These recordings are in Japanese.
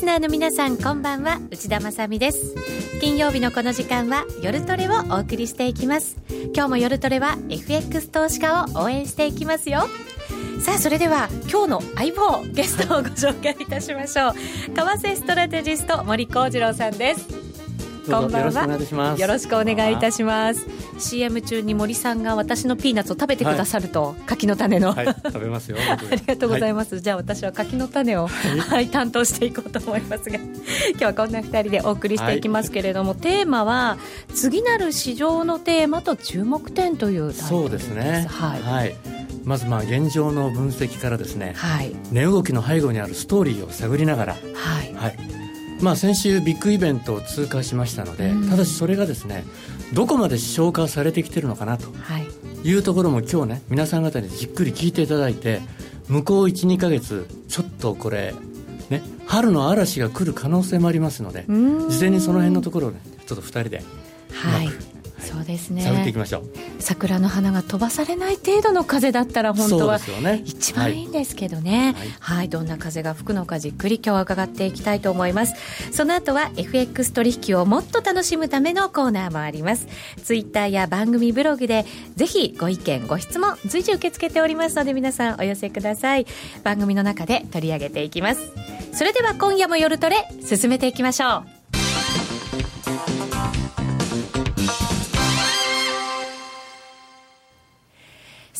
リスナーの皆さんこんばんは。内田まさです。金曜日のこの時間は夜トレをお送りしていきます。今日も夜トレは FX 投資家を応援していきますよ。さあそれでは今日の相棒ゲストをご紹介いたしましょう。為替ストラテジスト森幸次郎さんです。こんばんは。よろしくお願いいたします。CM 中に森さんが私のピーナッツを食べてくださると、はい、柿の種の、はい、食べますよ。ありがとうございます、はい、じゃあ私は柿の種を、はい、担当していこうと思いますが。今日はこんな2人でお送りしていきますけれども、テーマは次なる市場のテーマと注目点というそうですね。はい。まずまあ現状の分析からですね、はい、値動きの背後にあるストーリーを探りながら、はい。はいまあ、先週ビッグイベントを通過しましたので、ただしそれがですねどこまで消化されてきているのかなとい。うところも今日ね皆さん方にじっくり聞いていただいて向こう12か月ちょっとこれね春の嵐が来る可能性もありますので事前にその辺のところをねちょっと2人ではいそうですね。探っていきましょう。桜の花が飛ばされない程度の風だったら本当は一番いいんですけどね、はい、はい、どんな風が吹くのかじっくり今日は伺っていきたいと思います。その後は FX 取引をもっと楽しむためのコーナーもあります。ツイッターや番組ブログでぜひご意見ご質問随時受け付けておりますので皆さんお寄せください。番組の中で取り上げていきます。それでは今夜も夜トレ進めていきましょう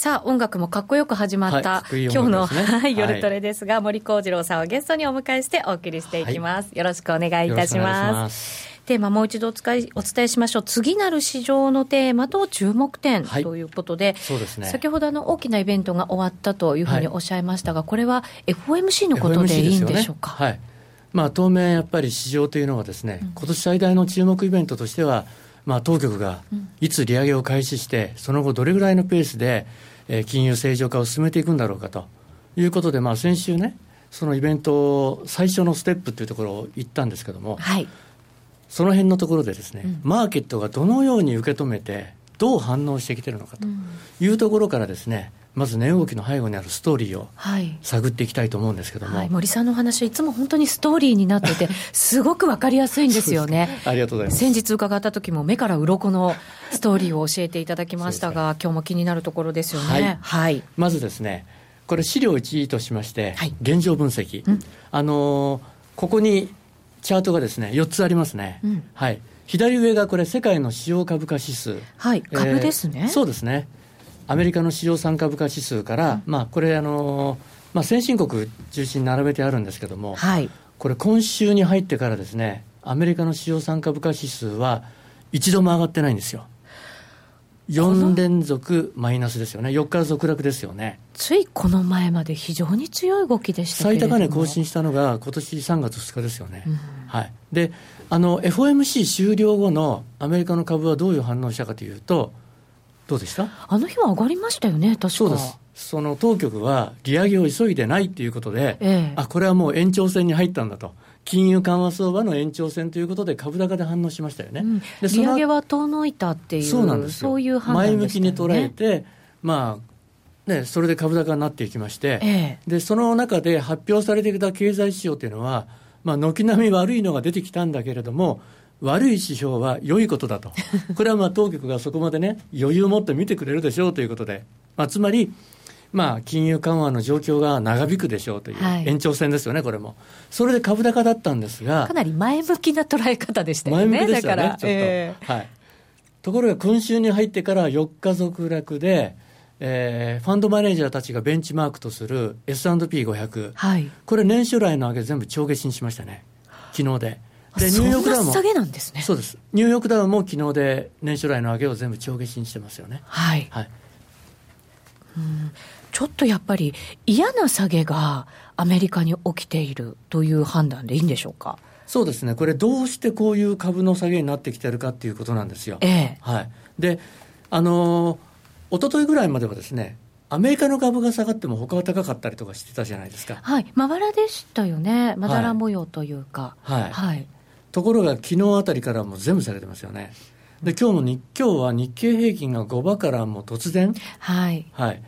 さあ、音楽もかっこよく始まった、はい、今日の、はい、夜トレですが、はい、森幸次郎さんをゲストにお迎えしてお送りしていきます。よろしくお願いいたします。テーマもう一度お伝えお伝えしましょう。次なる市場のテーマと注目点ということで、そうですね。先ほどあの大きなイベントが終わったというふうにおっしゃいましたが、これは FOMC のことでいいんでしょうか？ね、はい。まあ当面やっぱり市場というのはですね、うん、今年最大の注目イベントとしては、まあ当局がいつ利上げを開始して、その後どれぐらいのペースでえ金融正常化を進めていくんだろうかということで、まあ、先週ね、そのイベント、最初のステップというところを言ったんですけども、はい、その辺のところでですね、うん、マーケットがどのように受け止めて、どう反応してきてるのかというところからですね、まず値動きの背後にあるストーリーを探っていきたいと思うんですけども、はい。はい、森さんの話いつも本当にストーリーになってて すごく分かりやすいんですよね。ありがとうございます。先日伺った時も目から鱗のストーリーを教えていただきましたが、今日も気になるところですよね、はい、はい、まずですねこれ資料1としまして、現状分析、うん、あのー、ここにチャートがですね4つありますね、うん、はい。左上がこれ世界の主要株価指数。はい。株ですね、えー、そうですねアメリカの市場参加株価指数から、うん、まあ、これあの、まあ、先進国中心に並べてあるんですけども、はい、これ、今週に入ってからですね、アメリカの市場参加株価指数は、一度も上がってないんですよ。4連続マイナスですよね、4日続落ですよね。ついこの前まで非常に強い動きでした最高値更新したのが、今年3月2日ですよね。うん、はい、であの FOMC 終了後のアメリカの株はどういう反応したかというと、どうでした？あの日は上がりましたよね、確か。そうです。その当局は利上げを急いでないということで、ええ、あこれはもう延長戦に入ったんだと。金融緩和相場の延長戦ということで、株高で反応しましたよね、うん、で利上げは遠のいたっていう、そうなんですそういう判断、ね、前向きに捉えて、まあね、それで株高になっていきまして、え、でその中で発表されてきた経済指標というのは、まあ、軒並み悪いのが出てきたんだけれども、悪い指標は良いことだと、これはまあ当局がそこまでね、余裕を持って見てくれるでしょうということで、まあ、つまり、まあ、金融緩和の状況が長引くでしょうという、延長戦ですよね、これも。それで株高だったんですが、かなり前向きな捉え方でしたよね、前向きでしたね、ちょっと、えー、はい。ところが今週に入ってから4日続落で、えー、ファンドマネージャーたちがベンチマークとする S&P500、はい、これ、年初来の上げ、全部帳消しにしましたね、昨日で。でニューヨークダウも下げなんですね。そうです。ニューヨークダウも昨日で年初来の上げを全部帳消しにしてますよね。はい、はい、うん。ちょっとやっぱり嫌な下げがアメリカに起きているという判断でいいんでしょうか？そうですね、これ、どうしてこういう株の下げになってきてるかっていうことなんですよ。ええ、はい、で、あのー、一昨日ぐらいまではですね、アメリカの株が下がっても、他は高かったりとかしてたじゃないですか。はい、まばらでしたよね、まだら模様というか。はい、はい、はいところが昨日あたりからもう全部下げてますよね。で今日も日今日は日経平均が5場からも突然、はい、はい、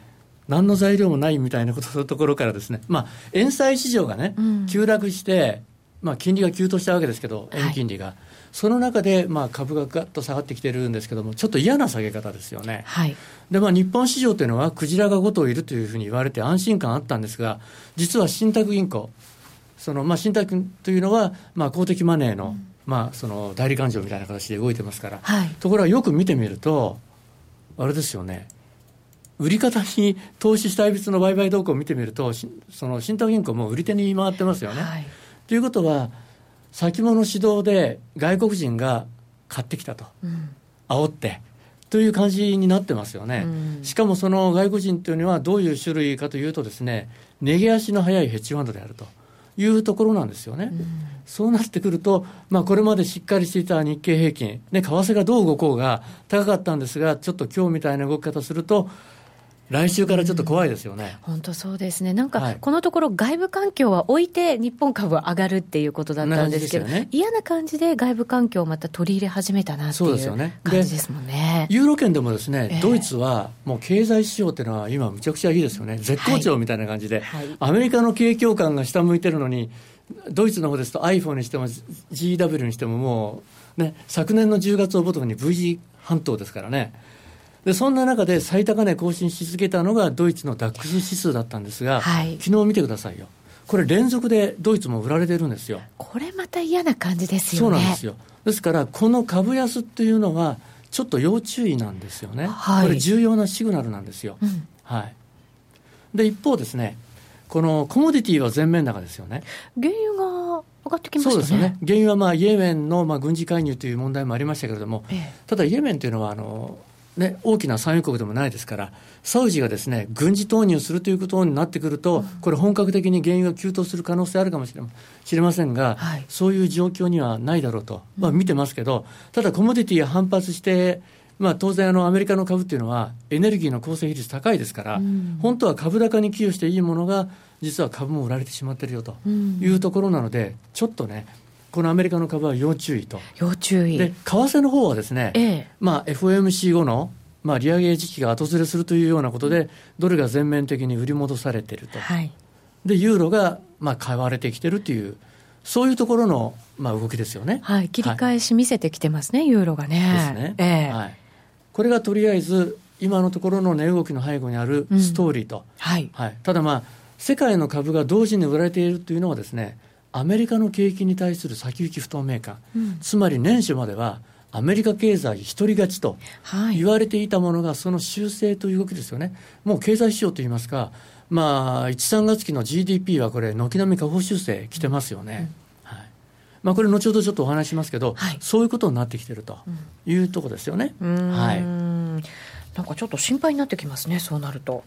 何の材料もないみたいなことのところからですね、まあ、円債市場がね、うん、急落して、まあ、金利が急騰したわけですけど、円金利が。はい、その中で、まあ、株ががっと下がってきてるんですけども、ちょっと嫌な下げ方ですよね。はい、で、まあ、日本市場というのは、クジラが5頭いるというふうに言われて安心感あったんですが、実は信託銀行、そのまあ、信託というのは、まあ、公的マネーの、うん、まあ、その代理勘定みたいな形で動いてますから、はい、ところがよく見てみると、あれですよね、売り方に投資主体別の売買動向を見てみると、その信託銀行も売り手に回ってますよね。はい、ということは、先物指導で外国人が買ってきたと、うん、煽って。という感じになってますよね、うん、しかもその外国人というのはどういう種類かというとですね、値毛足の速いヘッジファンドであるというところなんですよね。うん、そうなってくると、まあ、これまでしっかりしていた日経平均、ね、為替がどう動こうが高かったんですが、ちょっと今日みたいな動き方すると、来週からちょっと怖いですよね、うん、本当そうですね、なんかこのところ、外部環境は置いて、日本株は上がるっていうことだったんですけど、ね、嫌な感じで外部環境をまた取り入れ始めたなっていう感じですもんね。ユーロ圏でもですね、えー、ドイツはもう経済指標っていうのは、今、むちゃくちゃいいですよね、絶好調みたいな感じで、はい。はい、アメリカの景況感が下向いてるのに、ドイツの方ですと iPhone にしても GW にしてももう、ね、昨年の10月をボトムに V 字半島ですからね。でそんな中で最高値更新し続けたのがドイツのダックス指数だったんですが、はい、昨日見てくださいよ。これ連続でドイツも売られてるんですよ。これまた嫌な感じですよね。そうなんですよ。ですからこの株安っていうのはちょっと要注意なんですよね。はい、これ重要なシグナルなんですよ。うん、はい。で一方ですね、このコモディティは全面高ですよね。原油が上がってきましたね。そうですよね。原油はまあイエメンのまあ軍事介入という問題もありましたけれども、ええ、ただイエメンというのはあのね、大きな産油国でもないですから、サウジがですね軍事投入するということになってくると、これ、本格的に原油が急騰する可能性あるかもしれ知れませんが、はい、そういう状況にはないだろうと、まあ、見てますけど、ただ、コモディティが反発して、まあ、当然あの、アメリカの株っていうのは、エネルギーの構成比率高いですから、うん、本当は株高に寄与していいものが、実は株も売られてしまってるよというところなので、ちょっとね、このアメリカの株は要注意と。要注意。で、為替の方はですね、ええ、まあ FOMC 後の、まあ利上げ時期が後ずれするというようなことで、ドルが全面的に売り戻されていると。はい、で、ユーロが、まあ買われてきてるという、そういうところの、まあ動きですよね。はい。切り返し見せてきてますね、はい、ユーロがね。ですね。ええはい。これがとりあえず、今のところの値動きの背後にあるストーリーと。うん、はい。はい。ただまあ、世界の株が同時に売られているというのはですね、アメリカの景気に対する先行き不透明感、うん、つまり年初まではアメリカ経済一人勝ちと言われていたものが、その修正という動きですよね、もう経済指標といいますか、まあ、1、3月期の GDP はこれ、軒並み下方修正来てますよね。うん、はい。まあ、これ、後ほどちょっとお話しますけど、はい、そういうことになってきてるというところですよね。はい、なんかちょっと心配になってきますね、そうなると。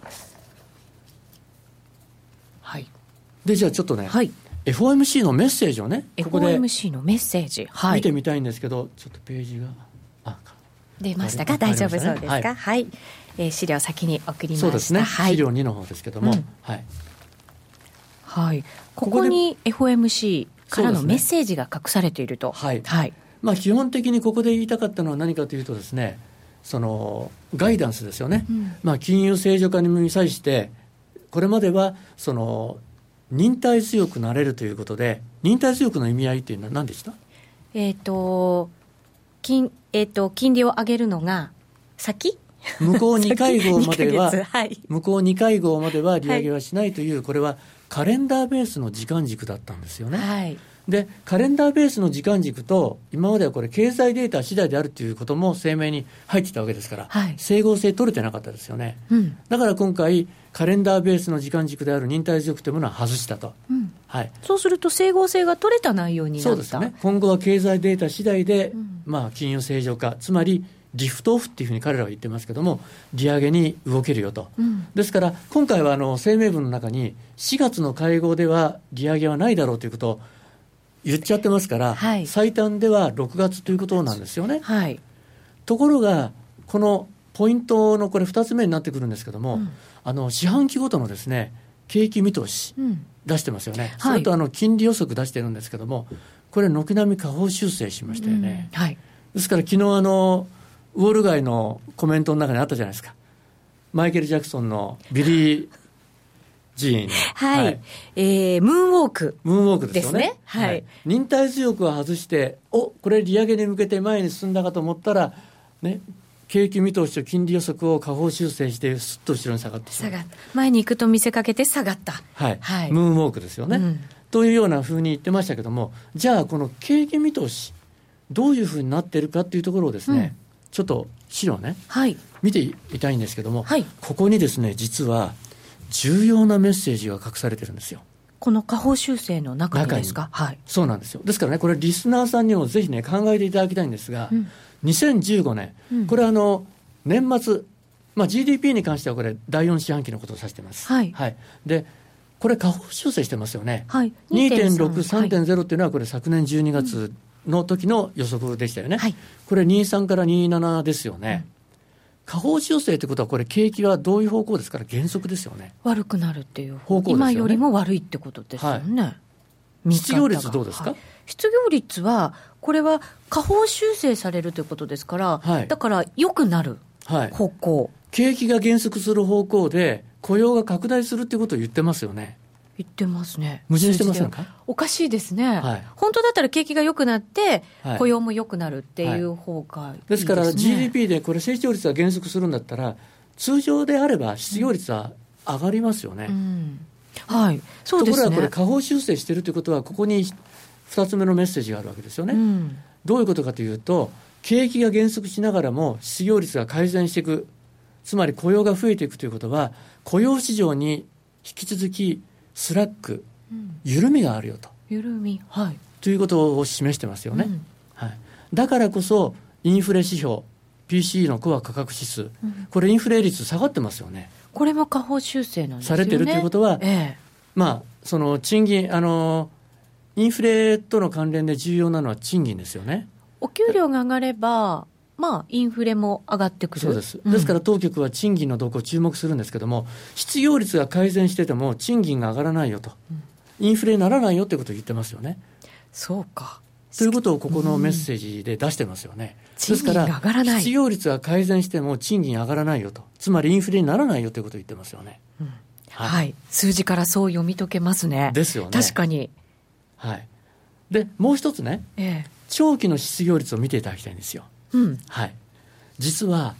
はい、でじゃあちょっとね、はい、FOMC のメッセージをね、ここで FOMC のメッセージ、はい、見てみたいんですけど、ちょっとページが、あ出ましたか、大丈夫そうですか、はい、はい、えー、資料先に送りました。そうですね、はい、資料2の方ですけども、うん、はい、はい、ここに FOMC からのメッセージが隠されていると。はい、はい。まあ、基本的にここで言いたかったのは何かというとですね、そのガイダンスですよね、うん、まあ、金融正常化に際して、これまではその忍耐強くなれるということで、忍耐強くの意味合いっていうのは何でした？えっ、ー、と、金、えっ、ー、と、金利を上げるのが先？向こう2回号までは、はい、向こう2回号までは利上げはしないという、はい、これはカレンダーベースの時間軸だったんですよね。はい、で、カレンダーベースの時間軸と、今まではこれ、経済データ次第であるということも声明に入ってたわけですから、はい、整合性取れてなかったですよね。うん、だから今回、カレンダーベースの時間軸である忍耐強くというものは外したと、うん、はい、そうすると整合性が取れた内容になった。そうですね、今後は経済データ次第で、うん、まあ、金融正常化、つまりリフトオフっていうふうに彼らは言ってますけども、利上げに動けるよと、うん、ですから、今回はあの声明文の中に、4月の会合では利上げはないだろうということを言っちゃってますから、はい、最短では6月ということなんですよね。はい、ところが、このポイントのこれ、2つ目になってくるんですけども、うん、あの四半期ごとのですね景気見通し、出してますよね、それとあの金利予測出してるんですけども、これ、軒並み下方修正しましたよね。はい、ですから、昨日あのウォール街のコメントの中にあったじゃないですか、マイケル・ジャクソンのビリー・寺院はい、はい、えー、ムーンウォークムーンウォークですよね、ね、はい、はい、忍耐強くは外しておこれ利上げに向けて前に進んだかと思ったらね景気見通しと金利予測を下方修正して、すっと後ろに下がって下が前に行くと見せかけて下がった、はい、はい、ムーンウォークですよね、うん、というようなふうに言ってましたけども、じゃあ、この景気見通し、どういうふうになってるかっていうところをですね、うん、ちょっと資料ね、はい、見ていたいんですけども、はい、ここにですね、実は重要なメッセージが隠されてるんですよ。この下方修正の中にですか、はい、そうなんですよ。ですからね、これ、リスナーさんにもぜひね、考えていただきたいんですが、うん、2015年、これあの、年末、まあ、GDP に関してはこれ、第4四半期のことを指しています。はい、はい、でこれ、下方修正してますよね、はい、2.6、3.0っていうのは、これ、昨年12月の時の予測でしたよね、はい、これ、23から27ですよね。下方修正ということは、これ、景気はどういう方向ですから、減速ですよね。悪くなるっていう。方向ね、今よりも悪いってことですよね。はい。失業率どうですか、はい、失業率は、これは下方修正されるということですから、はい、だから良くなる方向、はい、景気が減速する方向で、雇用が拡大するっていうことを言ってますよね。言ってますね。矛盾してませんか？おかしいですね、はい、本当だったら景気が良くなって、雇用も良くなるっていう方が、ね、ですから GDP でこれ、成長率が減速するんだったら、通常であれば失業率は上がりますよね。うん、はい、そうですね。ところがこれ、下方修正してるということは、ここに2つ目のメッセージがあるわけですよね。うん、どういうことかというと、景気が減速しながらも失業率が改善していく、つまり雇用が増えていくということは、雇用市場に引き続き slack、緩みがあるよと。緩み、はい。ということを示してますよね。うん、はい、だからこそ、インフレ指標、PCE のコア価格指数、うん、これ、インフレ率下がってますよね。これも下方修正なんですよね。されてるということは、ええ、まあ、その賃金、あの、インフレとの関連で重要なのは賃金ですよね。お給料が上がれば、まあ、インフレも上がってくるそうです、ですから当局は賃金の動向を注目するんですけれども、失業率が改善してても、賃金が上がらないよと、インフレにならないよということを言ってますよね。そうかということをここのメッセージで出してますよね。うん、ですから、失業率が改善しても賃金上がらないよと、つまりインフレにならないよということを言ってますよね。うんはい、はい、数字からそう読み解けますね。ですよね。確かに。はい。で、もう一つね、ええ、長期の失業率を見ていただきたいんですよ。うん、はい、実は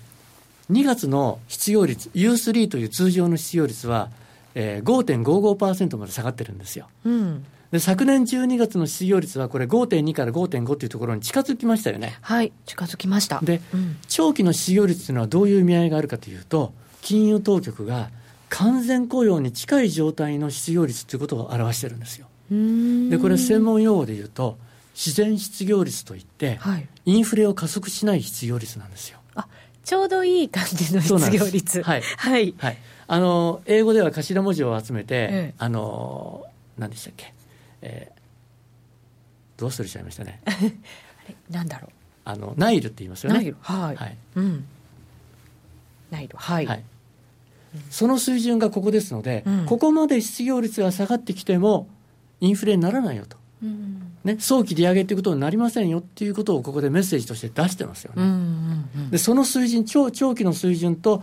2月の失業率 U3 という通常の失業率は、えー、5.55%まで下がってるんですよ。うん。で昨年12月の失業率はこれ5.2から5.5というところに近づきましたよね。はい。近づきました。で、うん、長期の失業率というのはどういう意味合いがあるかというと金融当局が完全雇用に近い状態の失業率ということを表してるんですよ。でこれ専門用語で言うと自然失業率といって、はい、インフレを加速しない失業率なんですよ。あちょうどいい感じの失業率。はい、はい、はい。あの英語では頭文字を集めて、ええ、あの何でしたっけ、えー、どうするしちゃいましたね？あれなんだろう。あのナイルって言いますよね。ナイルはい。はい、うん。ナイルはい。はいその水準がここですので、うん、ここまで失業率が下がってきても、インフレにならないよと。ね、早期利上げということになりませんよっていうことをここでメッセージとして出してますよね。でその水準長、長期の水準と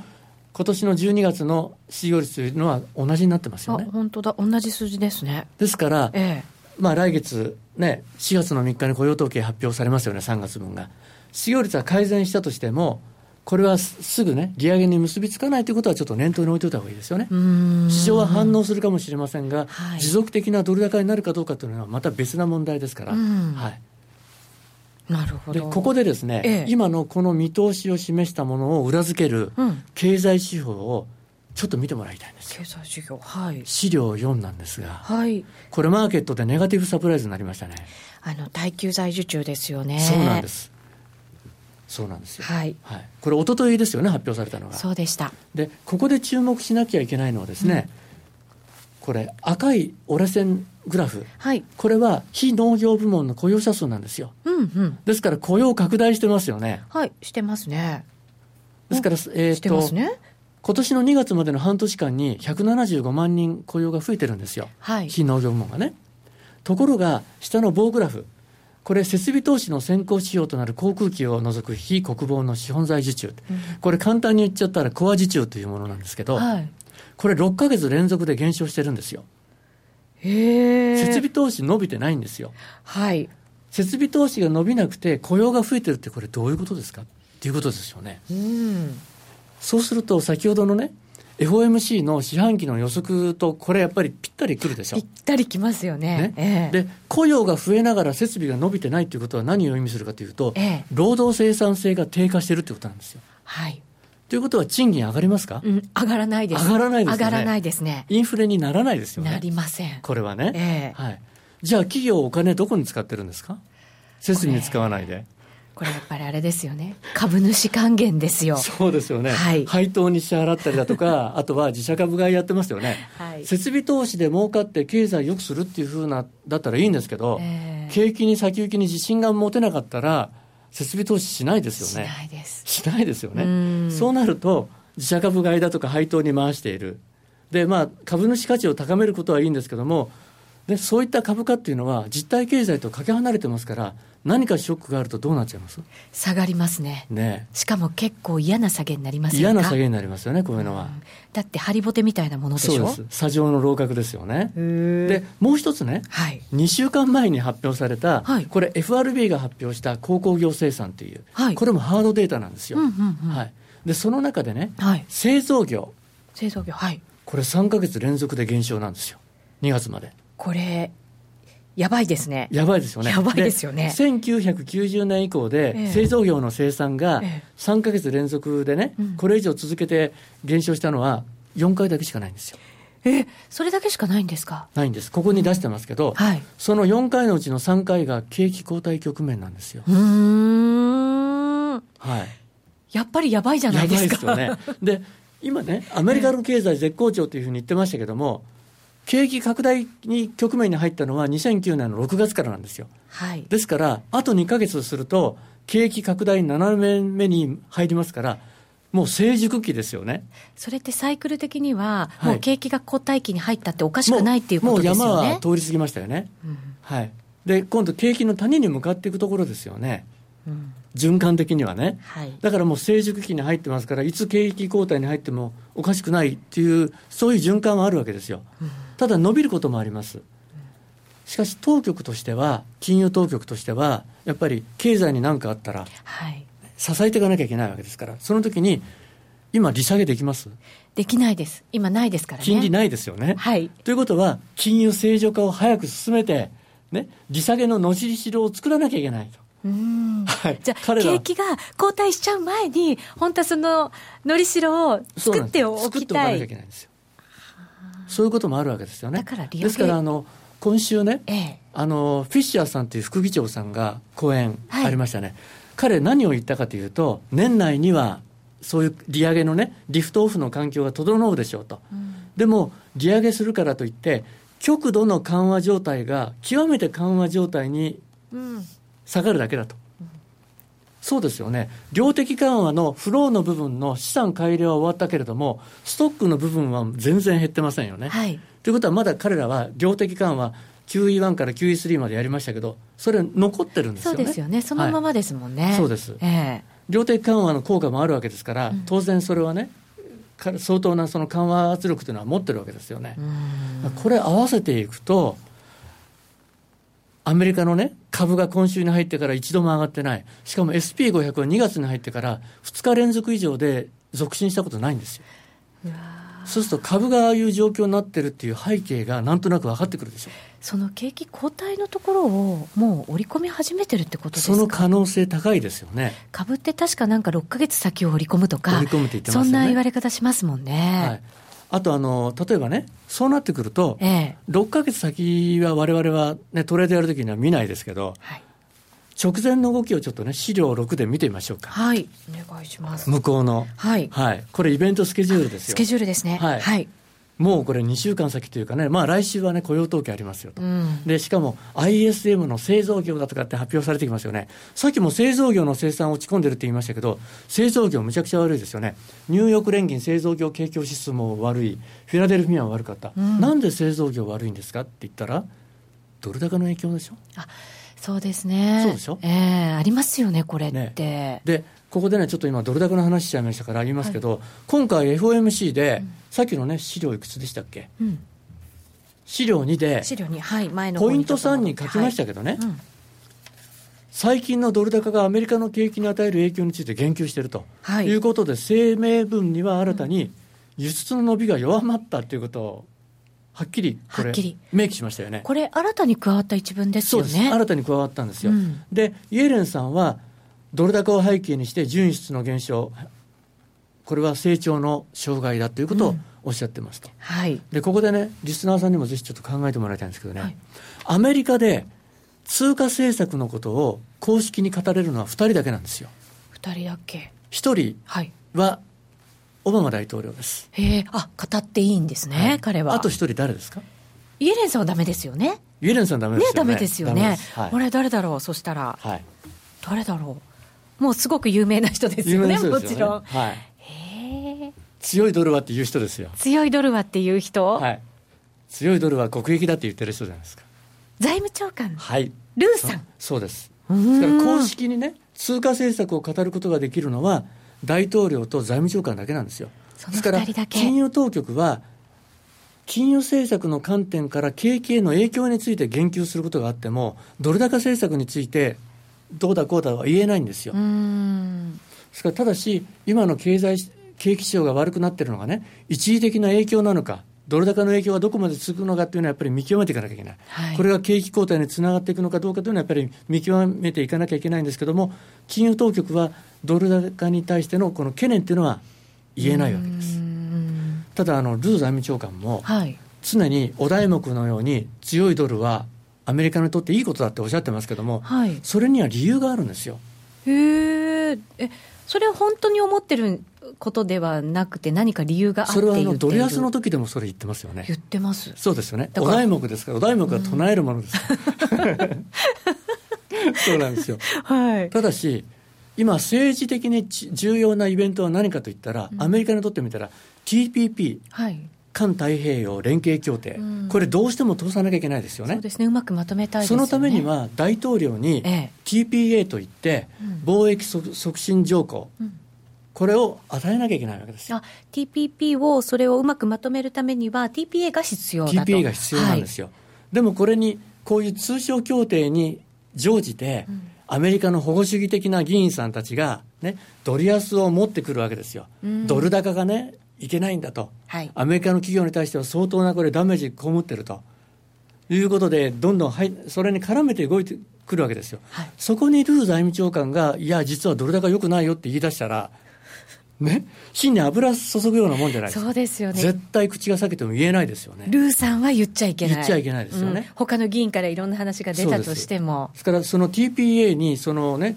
今年の12月の失業率というのは同じになってますよね。本当だ、同じ数字ですね。ですから、ええ、まあ来月、ね、4月の3日に雇用統計発表されますよね、3月分が。失業率は改善したとしても、これはすぐね、利上げに結びつかないということは、ちょっと念頭に置いておいた方がいいですよね。市場は反応するかもしれませんが、はい、持続的なドル高になるかどうかというのは、また別な問題ですから。はい、なるほど。でここでですね、ええ、今のこの見通しを示したものを裏付ける経済指標をちょっと見てもらいたいんです経済指標はい。資料4なんですが、はい、これマーケットでネガティブサプライズになりましたね。あの耐久財受注ですよね。そうなんですそうなんですよ。はい。はい、これ、一昨日ですよね、発表されたのが。そうでした。で、ここで注目しなきゃいけないのはですね、うん、これ、赤い折れ線グラフ、はい、これは非農業部門の雇用者数なんですよ。うんうん、ですから、雇用拡大してますよね。はい、してますね。ですから、えっ、ー、と、ね、今年の2月までの半年間に175万人雇用が増えてるんですよ。はい、非農業部門がね。ところが、下の棒グラフ、これ、設備投資の先行指標となる航空機を除く非国防の資本財受注、うん、これ、簡単に言っちゃったら、コア受注というものなんですけど、はい、これ6か月連続で減少してるんですよ。設備投資伸びてないんですよ。はい。設備投資が伸びなくて雇用が増えてるってこれどういうことですか？っていうことですよね。うん。そうすると先ほどのね、FOMC の四半期の予測と、これやっぱりぴったりくるでしょ。ぴったりきますよね。ねえで、雇用が増えながら設備が伸びてないということは何を意味するかというと、え、労働生産性が低下してるってことなんですよ。はい。ということは賃金上がりますか、うん、上がらないです。上がらないですね。上がらないですね。インフレにならないですよね。なりません。これはね。ええ、はい。じゃあ企業お金どこに使ってるんですか？設備に使わないで。これやっぱりあれですよね。株主還元ですよ。そうですよね。はい。配当に支払ったりだとか、あとは自社株買いやってますよね。はい。設備投資で儲かって経済良くするっていうふうな、だったらいいんですけど、えー、景気に先行きに自信が持てなかったら、設備投資しないですよね。しないです。しないですよね。そうなると、自社株買いだとか配当に回している。で、まあ、株主価値を高めることはいいんですけども、でそういった株価っていうのは、実体経済とかけ離れてますから、何かショックがあるとどうなっちゃいます？下がりますね。ね。しかも結構嫌な下げになりますよ嫌な下げになりますよね、こういうのは。だって、ハリボテみたいなものでしょ？そうです、砂上の楼閣ですよね。で、もう一つね、はい、2週間前に発表された、はい、これ、FRB が発表した鉱工業生産という、はい、これもハードデータなんですよ。うんうんうん、はい。でその中でね、はい、製造業。製造業はい。これ3か月連続で減少なんですよ。2月まで。これやばいですね。やばいですよね。やばいですよね。1990年以降で、製造業の生産が3か月連続でね、これ以上続けて減少したのは4回だけしかないんですよ。え、それだけしかないんですか？ないんです。ここに出してますけど、うんはい、その4回のうちの3回が景気後退局面なんですよ。うん。はい。やっぱりやばいじゃないですか。やばいですよね。で、今ね、アメリカの経済絶好調というふうに言ってましたけども、景気拡大に局面に入ったのは2009年の6月からなんですよ。はい。ですから、あと2か月すると、景気拡大7年目に入りますから、もう成熟期ですよね。それってサイクル的には、もう景気が後退期に入ったっておかしくないっていうことですよね。もう山は通り過ぎましたよね。うん、はい。で、今度景気の谷に向かっていくところですよね。うん循環的にはね、はい、だからもう成熟期に入ってますから、いつ景気後退に入ってもおかしくないっていう、そういう循環はあるわけですよ、うん、ただ伸びることもあります。しかし当局としては、金融当局としては、やっぱり経済に何かあったら、支えていかなきゃいけないわけですから、その時に、今、利下げできます？できないです、今、ないですからね。金利ないですよね。はい、ということは、金融正常化を早く進めて、ね、利下げののしりしろを作らなきゃいけないと。はい、じゃあ、景気が後退しちゃう前に、本当はそののりしろを作っておきたい。作っておかなきゃいけないんですよ。そういうこともあるわけですよね。だからですからあの今週ね、ええ、あのフィッシャーさんという副議長さんが講演ありましたね、はい、彼何を言ったかというと年内にはそういう利上げのねリフトオフの環境が整うでしょうと、うん、でも利上げするからといって極度の緩和状態が極めて緩和状態に下がるだけだと。そうですよね、量的緩和のフローの部分の資産改良は終わったけれども、ストックの部分は全然減ってませんよね。はい、ということは、まだ彼らは量的緩和、QE1 から QE3 までやりましたけど、それ、残ってるんですよね。そうですよね、そのままですもんね。はい、そうです、えー、量的緩和の効果もあるわけですから、当然それはね、相当なその緩和圧力というのは持ってるわけですよね。これ合わせていくと、アメリカのね、株が今週に入ってから一度も上がってない。しかも SP500 は2月に入ってから2日連続以上で続伸したことないんですよ。そうすると株がああいう状況になってるっていう背景がなんとなく分かってくるでしょその景気後退のところをもう織り込み始めてるってことですか？その可能性高いですよね。株って確かなんか6か月先を織り込むとか織り込むって言ってます、ね、そんな言われ方しますもんね、はいあとあの、例えばね、そうなってくると、ええ、6か月先はわれわれは、ね、トレードやるときには見ないですけど、はい、直前の動きをちょっとね、資料6で見てみましょうか。はい、お願いします。向こうの。はい。はい。これイベントスケジュールですよ。スケジュールですね。はい。はいもうこれ2週間先というかね、まあ来週はね、雇用統計ありますよと。うん、で、しかも ISM の製造業だとかって発表されてきますよね。さっきも製造業の生産落ち込んでるって言いましたけど、製造業むちゃくちゃ悪いですよね。ニューヨーク連銀製造業景況指数も悪い。フィラデルフィアは悪かった。うん、なんで製造業悪いんですかって言ったら、ドル高の影響でしょ？あそうですね。そうでしょ？ええー、ありますよね、これって。ね、で、ここでね、ちょっと今、ドル高の話しちゃいましたから言いますけど、はい、今回 FOMC で、うん、さっきのね、資料いくつでしたっけ、うん、資料2で、資料2、はい、前のポイント3に書きましたけどね、はい。うん、最近のドル高がアメリカの景気に与える影響について言及していると、はい、いうことで、声明文には新たに輸出の伸びが弱まったということを、はっきりこれ、明記しましたよね。これ、新たに加わった一文ですよね。新たに加わったんですよ。で、イエレンさんは、ドル高を背景にして純出の減少、これは成長の障害だということをおっしゃってますと、うんはい、でここでね、リスナーさんにもぜひちょっと考えてもらいたいんですけどね、はい、アメリカで通貨政策のことを公式に語れるのは2人だけなんですよ。2人だけ1人は、オバマ大統領です。へえ、あ語っていいんですね、はい、彼は。あと1人誰ですか？イエレンさんはだめですよね。イエレンさんだめですよね。ね、ダメですよね。はい、これ誰だろう、そしたら。はい、誰だろう？もうすごく有名な人ですよね、よねもちろん。はい、へ強いドルはっていう人ですよ。強いドルはっていう人、はい、強いドルは国益だって言ってる人じゃないですか。財務長官、はい、ルーさん？そうです。だから公式にね、通貨政策を語ることができるのは、大統領と財務長官だけなんですよ。ですから、金融当局は、金融政策の観点から景気への影響について言及することがあっても、ドル高政策についてどうだこうだは言えないんですよ。ですからただし、今の経済景気指標が悪くなってるのがね、一時的な影響なのか、ドル高の影響がどこまで続くのかっていうのはやっぱり見極めていかなきゃいけない、はい、これが景気後退につながっていくのかどうかというのはやっぱり見極めていかなきゃいけないんですけども、金融当局はドル高に対してのこの懸念っていうのは言えないわけです。ただあの、ルー財務長官も、常にお題目のように強いドルはアメリカにとっていいことだっておっしゃってますけども、はい、それには理由があるんですよ。へえ、それは本当に思ってることではなくて、何か理由があってそれはあのドル安の時でもそれ言ってますよね。言ってます。そうですよね。お題目ですから、お題目は唱えるものです。そうなんですよ。はい、ただし、今、政治的に重要なイベントは何かといったら、うん、アメリカにとってみたら、TPP、はい、環太平洋連携協定、うん、これ、どうしても通さなきゃいけないですよね。そうですね、うまくまとめたい、ね、そのためには、大統領に TPA といって、貿易促進条項、うん、これを与えなきゃいけないわけですあ TPP を、それをうまくまとめるためには、TPA が必要だと。TPA が必要なんですよ。はい、でもこれに、こういう通商協定に乗じて、うん、アメリカの保護主義的な議員さんたちが、ね、ドル安を持ってくるわけですよ。ドル高がね、いけないんだと、はい、アメリカの企業に対しては相当なこれダメージ被ってるということで、どんどんはいそれに絡めて動いてくるわけですよ、はい、そこにルー財務長官が、いや、実はドル高良くないよって言い出したら、ね、芯に油注ぐようなもんじゃないですか。そうですよね。絶対口が裂けても言えないですよね。ルーさんは言っちゃいけない。言っちゃいけないですよね。うん、他の議員からいろんな話が出たとしても。ですから、その TPA に、そのね、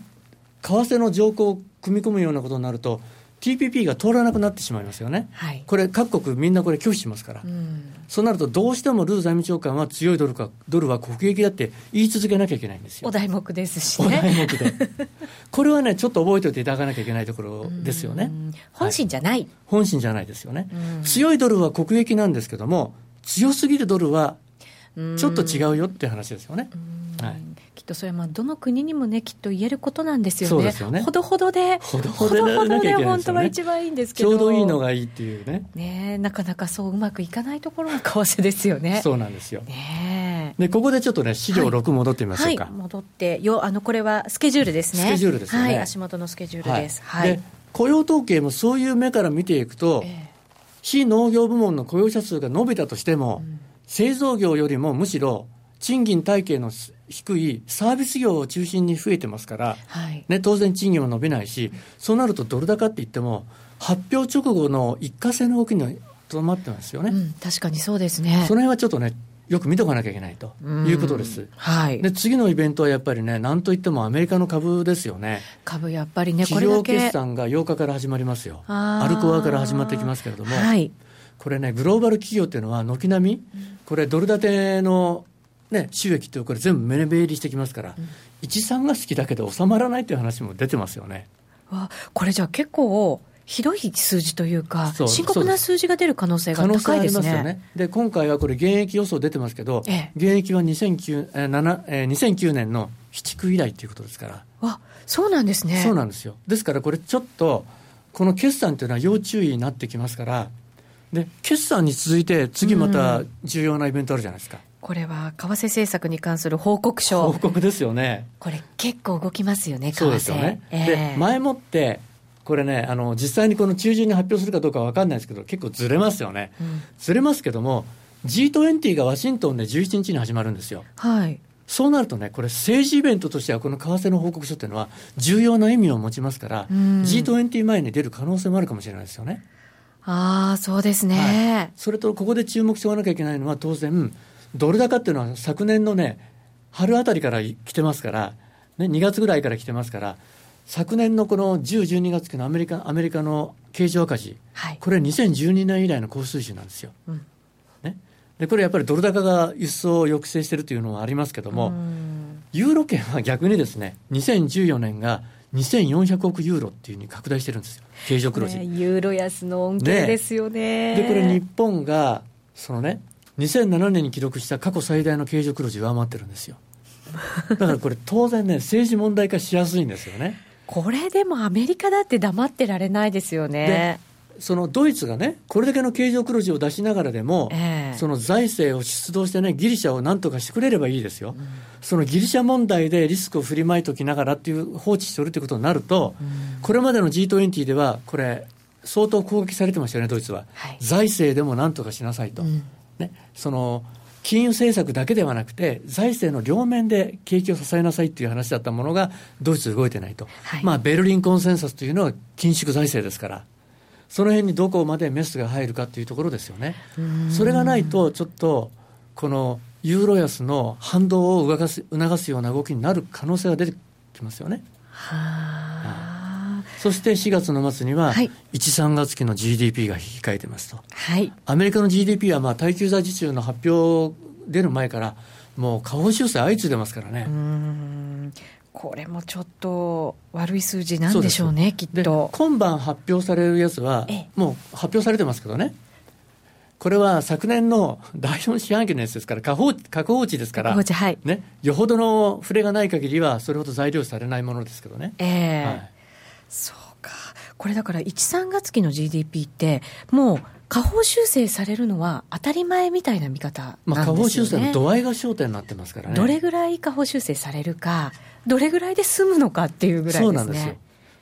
為替の条項を組み込むようなことになると、TPP が通らなくなってしまいますよね、はい、これ、各国みんなこれ拒否しますから、うん、そうなると、どうしてもルー財務長官は強いドルかドルは国益だって言い続けなきゃいけないんですよ。お題目ですしね。お題目で。これはね、ちょっと覚えておいていただかなきゃいけないところですよね。本心じゃない、はい、本心じゃないですよね。強いドルは国益なんですけども、強すぎるドルはちょっと違うよって話ですよね。はいきっとそれはまあどの国にもねきっと言えることなんですよね。そうですよね。ほどほどで、ほどほどで、本当は一番いいんですけど。ちょうどいいのがいいっていうね。ねなかなかそううまくいかないところが為替ですよね。そうなんですよ。ねでここでちょっとね資料6戻ってみましょうか。はい、戻ってよあのこれはスケジュールですね。スケジュールですね。はい、足元のスケジュールです。はい。で雇用統計もそういう目から見ていくと、えー、非農業部門の雇用者数が伸びたとしても、うん、製造業よりもむしろ賃金体系の低いサービス業を中心に増えてますから、はい、ね、当然賃金は伸びないし、そうなるとドル高って言っても、発表直後の一過性の動きにとどまってますよね、うん、確かにそうですね。その辺はちょっとね、よく見とかなきゃいけないということです。はい、で次のイベントはやっぱりね、なんといってもアメリカの株ですよね。株やっぱりね、企業決算が8日から始まりますよ。アルコアから始まってきますけれども、はい、これね、グローバル企業っていうのは、軒並み、これ、ドル建てのね、収益ってこれ全部目減りしてきますから、うん、一産が好きだけど収まらないという話も出てますよね。わこれじゃあ結構ひどい数字というか、深刻な数字が出る可能性が高いですね。すよね。で、今回はこれ、現役予想出てますけど、ええ、現役は2009、えー、2009年の鬼畜以来ということですから。あそうなんですね。そうなんですよ。ですからこれちょっと、この決算というのは要注意になってきますから、で決算に続いて、次また重要なイベントあるじゃないですか。これは為替政策に関する報告書。報告ですよね。これ、結構動きますよね、為替そうですよね。えー、で前もってこれね、あの実際にこの中旬に発表するかどうか分かんないですけど、結構ずれますよね、うん、ずれますけども、G20 がワシントンで11日に始まるんですよ。はい、そうなるとね、これ、政治イベントとしては、この為替の報告書っていうのは、重要な意味を持ちますから、うん、G20 前に出る可能性もあるかもしれないですよね。ああ、そうですね、はい、それと、ここで注目しておかなきゃいけないのは、当然、ドル高っていうのは昨年のね、春あたりから来てますから、ね、2月ぐらいから来てますから、昨年のこの10、12月期のアメリカアメリカの経常赤字、はい、これ、2012年以来の高水準なんですよ。うん。ね、でこれやっぱりドル高が輸出を抑制しているというのはありますけども、ユーロ圏は逆にですね、2014年が2400億ユーロっていうふうに拡大してるんですよ、経常黒字。ユーロ安の恩恵ですよね。で、これ、日本が、そのね、2007年に記録した過去最大の経常黒字上回ってるんですよ。だからこれ、当然ね、政治問題化しやすいんですよね。これでもアメリカだって黙ってられないですよね。そのドイツがね、これだけの経常黒字を出しながらでも、えー、その財政を出動してね、ギリシャをなんとかしてくれればいいですよ、うん、そのギリシャ問題でリスクを振りまいておきながらっていう放置しておるということになると、うん、これまでの G20 では、これ、相当攻撃されてましたよね、ドイツは。はい、財政でもなんとかしなさいと。うん、ね、その金融政策だけではなくて、財政の両面で景気を支えなさいっていう話だったものが、ドイツ動いてないと、はい、まあ、ベルリンコンセンサスというのは緊縮財政ですから、その辺にどこまでメスが入るかというところですよね。それがないと、ちょっとこのユーロ安の反動を促す促すような動きになる可能性が出てきますよね。はあそして4月の末には、1、3月期の GDP が引き換えてますと。はい。アメリカの GDP は、まあ、耐久財受注の発表出る前から、もう下方修正相次いでますからね。うんこれもちょっと悪い数字なんでしょうね、きっと。今晩発表されるやつは、もう発表されてますけどね。これは昨年の第4四半期のやつですから、下方下方値ですから、はい、ね、よほどの触れがない限りは、それほど材料されないものですけどね。えー、はいそうか、これだから1、3月期の GDP って、もう下方修正されるのは当たり前みたいな見方なんですよね、まあ、下方修正の度合いが焦点になってますからね。どれぐらい下方修正されるか、どれぐらいで済むのかっていうぐらいですね。そうなんですよ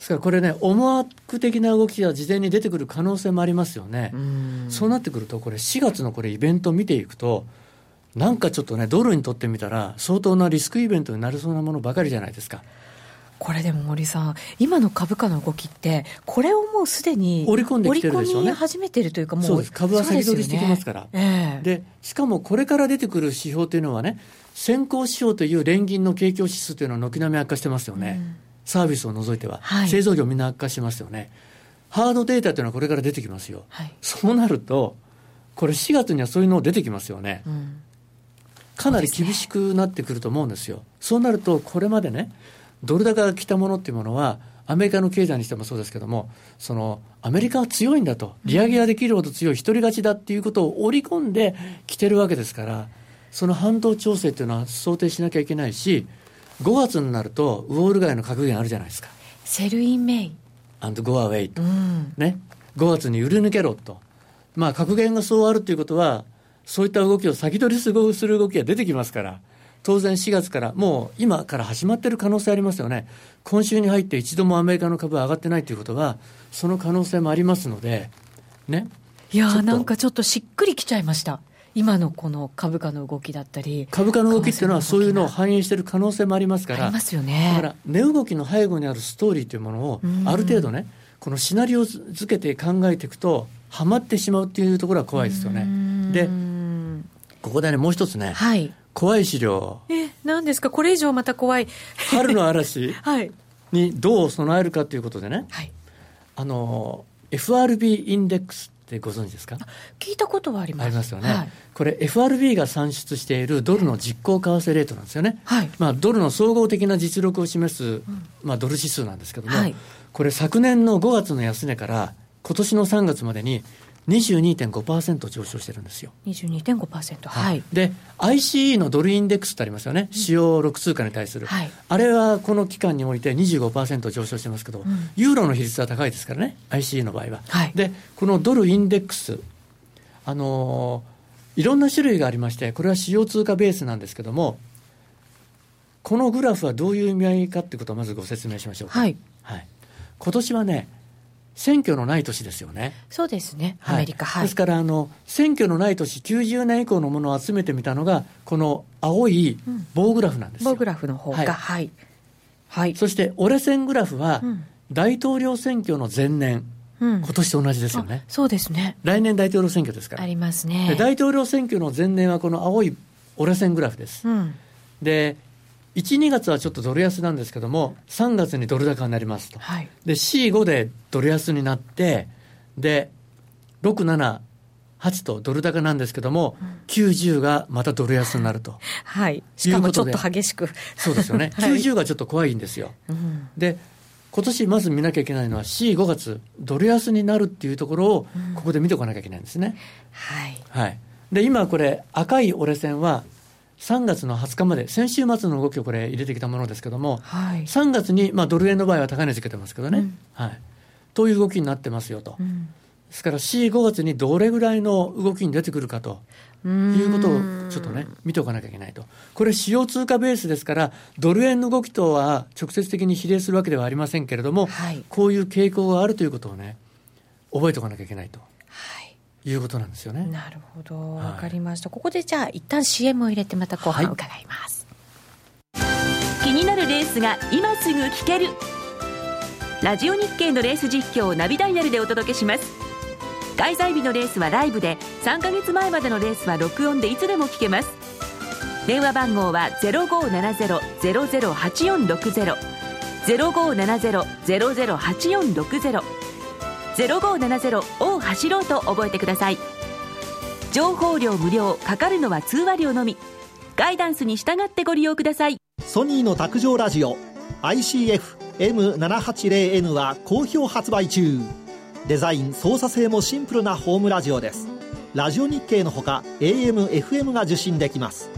ですからこれね、思惑的な動きが事前に出てくる可能性もありますよね。うそうなってくると、これ、4月のこれ、イベントを見ていくと、なんかちょっとね、ドルにとってみたら、相当なリスクイベントになりそうなものばかりじゃないですか。これでも森さん、今の株価の動きって、これをもうすでに織り込んできてるでしょうね。始めてるというか、もう株は先取りしてきますから、ねえ。ー、でしかもこれから出てくる指標というのはね、先行指標という連銀の景況指数というのは軒並み悪化してますよね、うん、サービスを除いては、はい、製造業みんな悪化してますよね、ハードデータというのはこれから出てきますよ、はい、そうなると、これ、4月にはそういうの出てきますよね。うん。かなり厳しくなってくると思うんですよ。そうなると、これまでね、ドル高が来たものっていうものは、アメリカの経済にしてもそうですけども、そのアメリカは強いんだと、利上げができるほど強い、一人勝ちだっていうことを織り込んできてるわけですから、その反動調整っていうのは想定しなきゃいけないし、5月になると、ウォール街の格言あるじゃないですか。 Sell in May。and go away と、うん、ね、5月に売り抜けろと、まあ、格言がそうあるということは、そういった動きを先取りする動きが出てきますから。当然4月から、もう今から始まっている可能性ありますよね、今週に入って一度もアメリカの株は上がってないということは、その可能性もありますので、ね。いやなんかちょっとしっくりきちゃいました。今のこの株価の動きだったり株価の動きっていうのはそういうのを反映している可能性もありますからありますよね。だから値動きの背後にあるストーリーというものをある程度ねこのシナリオづけて考えていくとはまってしまうっていうところは怖いですよね。でここでねもう一つね、はい、怖い資料。え、何ですか？これ以上また怖い。春の嵐？にどう備えるかということでね。はい。あの、FRB インデックスってご存知ですか？聞いたことはあります。ありますよね。はい、これ FRB が算出しているドルの実行為替レートなんですよね。はい。まあドルの総合的な実力を示す、まあドル指数なんですけども、はい、これ昨年の5月の安値から今年の3月までに22.5%上昇してるんですよ。22.5%、はい。で、ICE のドルインデックスってありますよね、主要6通貨に対する、はい、あれはこの期間において25%上昇してますけど、うん、ユーロの比率は高いですからね、ICE の場合は。はい、で、このドルインデックス、あのー、いろんな種類がありまして、これは主要通貨ベースなんですけども、このグラフはどういう意味合いかっていうことをまずご説明しましょうはい、はい、今年はね、選挙のない年ですよね。そうですね、アメリカ。はい、ですからあの、選挙のない年、90年以降のものを集めてみたのが、この青い棒グラフなんですよ、うん、棒グラフの方が、はい、はい。はい、そして、折れ線グラフは、大統領選挙の前年、うん、今年と同じですよね。そうですね。来年大統領選挙ですから。ありますね。大統領選挙の前年はこの青い折れ線グラフです。うん、で、1、2月はちょっとドル安なんですけども、3月にドル高になりますと。はい、で、C5 でドル安になって、で、6、7、8とドル高なんですけども、うん、90がまたドル安になると。はい。しかもちょっと激しく。そうですよね。はい、90がちょっと怖いんですよ。うん、で、今年まず見なきゃいけないのは C5 月、ドル安になるっていうところを、ここで見ておかなきゃいけないんですね。うん、はい。はい。で、今これ、赤い折れ線は、3月の20日まで、先週末の動きをこれ、入れてきたものですけども、はい、3月に、まあ、ドル円の場合は高値つけてますけどね、うん、はい、という動きになってますよと。うん、ですから C5 月にどれぐらいの動きに出てくるかと。いうことをちょっとね、見ておかなきゃいけないと。これ、主要通貨ベースですから、ドル円の動きとは直接的に比例するわけではありませんけれども、はい、こういう傾向があるということをね、覚えておかなきゃいけないと。いうことなんですよね。なるほど、わ、かりました。ここでじゃあ一旦 CM を入れてまた後半伺います、はい、気になるレースが今すぐ聞ける。ラジオ日経のレース実況をナビダイヤルでお届けします。開催日のレースはライブで、3か月前までのレースは録音でいつでも聞けます。電話番号は0570-008460 0570-008460 0570を走ろうと覚えてください。情報量無料かかるのは通話料のみ。ガイダンスに従ってご利用ください。ソニーの卓上ラジオ ICF-M780N は好評発売中。デザイン操作性もシンプルなホームラジオです。ラジオ日経のほか AM、FM が受信できます。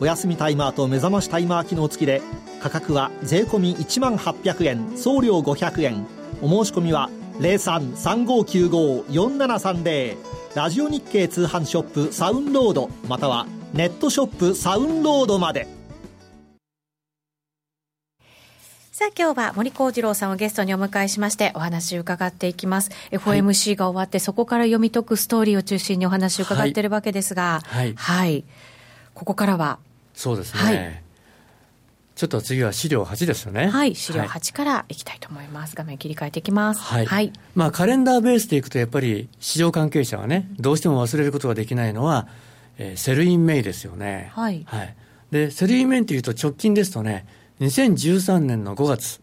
お休みタイマーと目覚ましタイマー機能付きで価格は税込1万800円送料500円。お申し込みは0335954730ラジオ日経通販ショップサウンロードまたはネットショップサウンロードまでさあ今日は森好治郎さんをゲストにお迎えしましてお話を伺っていきます。FOMC が終わって、そこから読み解くストーリーを中心にお話を伺っているわけですが、はい。はい、ここからは。そうですね。はいちょっと次は資料8ですよね。はい、資料8からいきたいと思います。はい、画面切り替えていきます。はい。はい、まあ、カレンダーベースでいくと、やっぱり市場関係者はね、どうしても忘れることができないのは、えー、 Sell in May ですよね。はい。はい。で、 Sell in May というと直近ですとね、2013年の5月。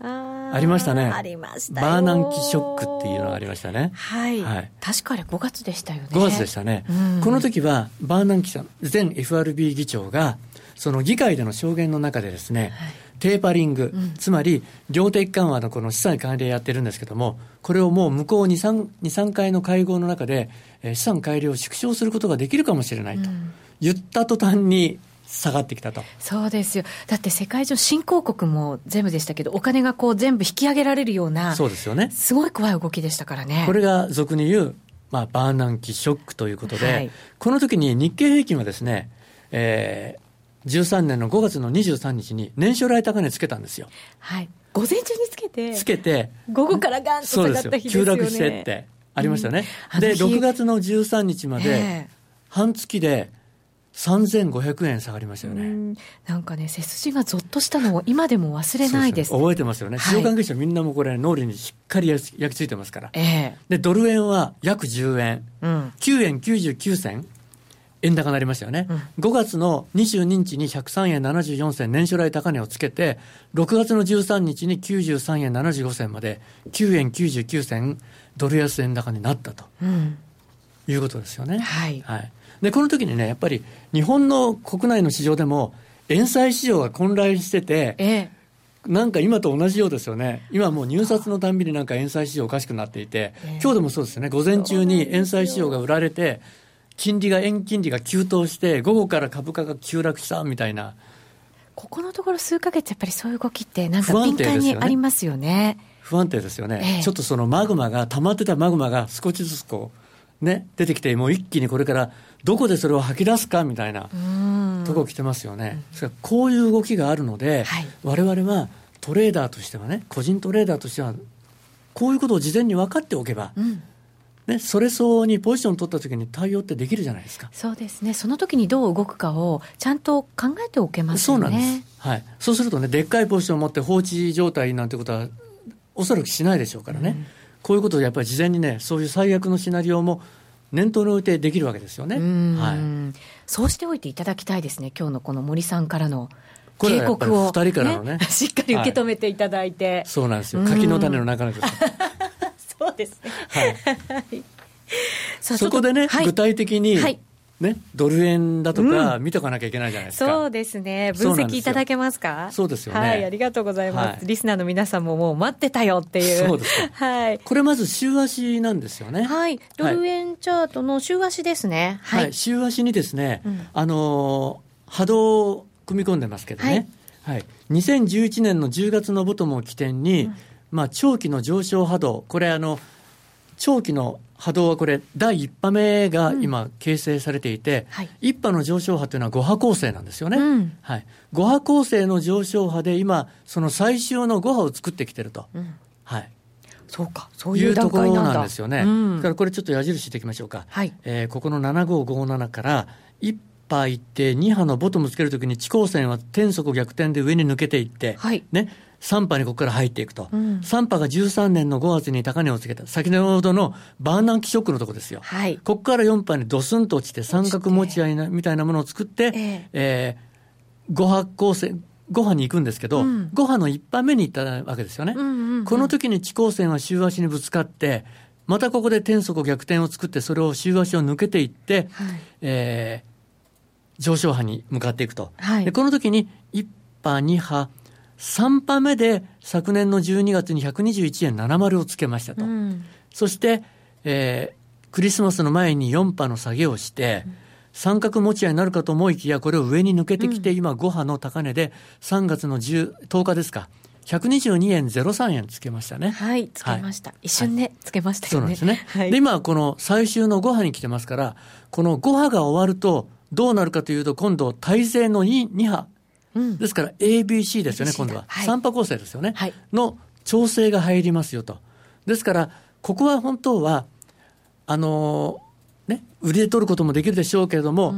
あありましたね。ありましたバーナンキショックっていうのがありましたね。はい。はい、確かに5月でしたよね。5月でしたね。この時は、バーナンキさん、前 FRB 議長が、その議会での証言の中でですね、はい。テーパリング、うん、つまり量的緩和のこの資産買い入れやってるんですけども、これをもう向こう2、3, 2 3回の会合の中で、えー、資産改良を縮小することができるかもしれないと、うん、言った途端に下がってきたと。そうですよ、だって世界中、新興国も全部でしたけど、お金がこう全部引き上げられるような、そうですよね。すごい怖い動きでしたからね。これが俗に言う、まあ、バーナンキショックということで、はい、この時に日経平均はですね、えー、13年の5月の23日に年初来高値つけたんですよ。はい。午前中につけて。つけて。午後からガンと下がった日ですよね。急落してってありましたね。うん、で、6月の13日まで、半月で3500円下がりましたよね。なんかね、背筋がぞっとしたのを今でも忘れないです、ね、覚えてますよね。市場関係者みんなもこれ、脳裏にしっかり焼き付いてますから。えー、で、ドル円は約10円。うん、9円99銭。円高になりましたよね、うん、5月の22日に103円74銭年初来高値をつけて、6月の13日に93円75銭まで、9円99銭、ドル安円高になったと、うん、いうことですよね。はい、はい、でこの時にね、やっぱり日本の国内の市場でも、円債市場が混乱してて、ええ。なんか今と同じようですよね、今もう入札のたんびになんか円債市場おかしくなっていて、今日でもそうですよね、午前中に円債市場が売られて、金利が、円金利が急騰して、午後から株価が急落したみたいな。ここのところ数か月、やっぱりそういう動きって、なんか敏感にありますよね。不安定ですよね、ええ、ちょっとそのマグマが、溜まってたマグマが少しずつこう、ね、出てきて、もう一気にこれからどこでそれを吐き出すかみたいなとこ来てますよね。うん、こういう動きがあるので、われわれはトレーダーとしてはね、個人トレーダーとしては、こういうことを事前に分かっておけば、うんね、それ相応にポジション取ったときに対応ってできるじゃないですか。そうですね、その時にどう動くかをちゃんと考えておけますよね。そうなんです、はい、そうするとね、でっかいポジションを持って放置状態なんてことは、おそらくしないでしょうからね、うん、こういうことをやっぱり事前にね、そういう最悪のシナリオも念頭に置いてできるわけですよね。はい、そうしておいていただきたいですね、今日のこの森さんからの。警告を、2人からのね、ね、しっかり受け止めていただいて、はい、そうなんですよ、柿の種の中のそうですね。はい。そこでね、はい、具体的に、はい。ね、ドル円だとか、見とかなきゃいけないじゃないですか、うん、そうですね、分析いただけますか？そうですよね、はい、ありがとうございます、はい、リスナーの皆さんももう待ってたよっていう、そうですはい、これ、まず週足なんですよね、はい、ドル円チャートの週足ですね、はい、はい、週足にですね、うん、あの波動を組み込んでますけどね、はい。はい、2011年の10月のボトムを起点に、うん、まあ、長期の上昇波動、これあの、長期の波動はこれ、第1波目が今、形成されていて、うんはい、1波の上昇波というのは5波構成なんですよね、うん、はい、5波構成の上昇波で今、その最終の5波を作ってきてると。うん、はい。そうか、そういうところなんですよね。うん、だからこれちょっと矢印していきましょうか。はい、えー、ここの7557から1波いって2波のボトムつけるときに地高線は転速逆転で上に抜けていって、はい、ね、3波にここから入っていくと、うん、3波が13年の5月に高値をつけた、先ほどのバーナンキショックのとこですよ、はい、ここから4波にドスンと落ちて、三角持ち合いなみたいなものを作って、えー、えー、5波構成、5波に行くんですけど、うん、5波の1波目に行ったわけですよね。うんうんうん、この時に地高線は週足にぶつかって、またここで転速逆転を作って、それを週足を抜けていって、はい、えー、上昇波に向かっていくと。はい、でこの時に1波、2波、3波目で昨年の12月に121円70をつけましたと。うん、そして、えー、クリスマスの前に4波の下げをして、うん、三角持ち合いになるかと思いきや、これを上に抜けてきて、今5波の高値で3月の 10, 10日ですか。122円03円つけましたね。はい、つけました。はい、一瞬ね、つけましたよね。そうなんですね。はい、で、今、この最終の5波に来てますから、この5波が終わると、どうなるかというと、今度、体制の 2, 2波、ですから ABC ですよね、今度は。はい、3波構成ですよね、はい、の調整が入りますよと。ですから、ここは本当は、あのー、ね、売りで取ることもできるでしょうけれども、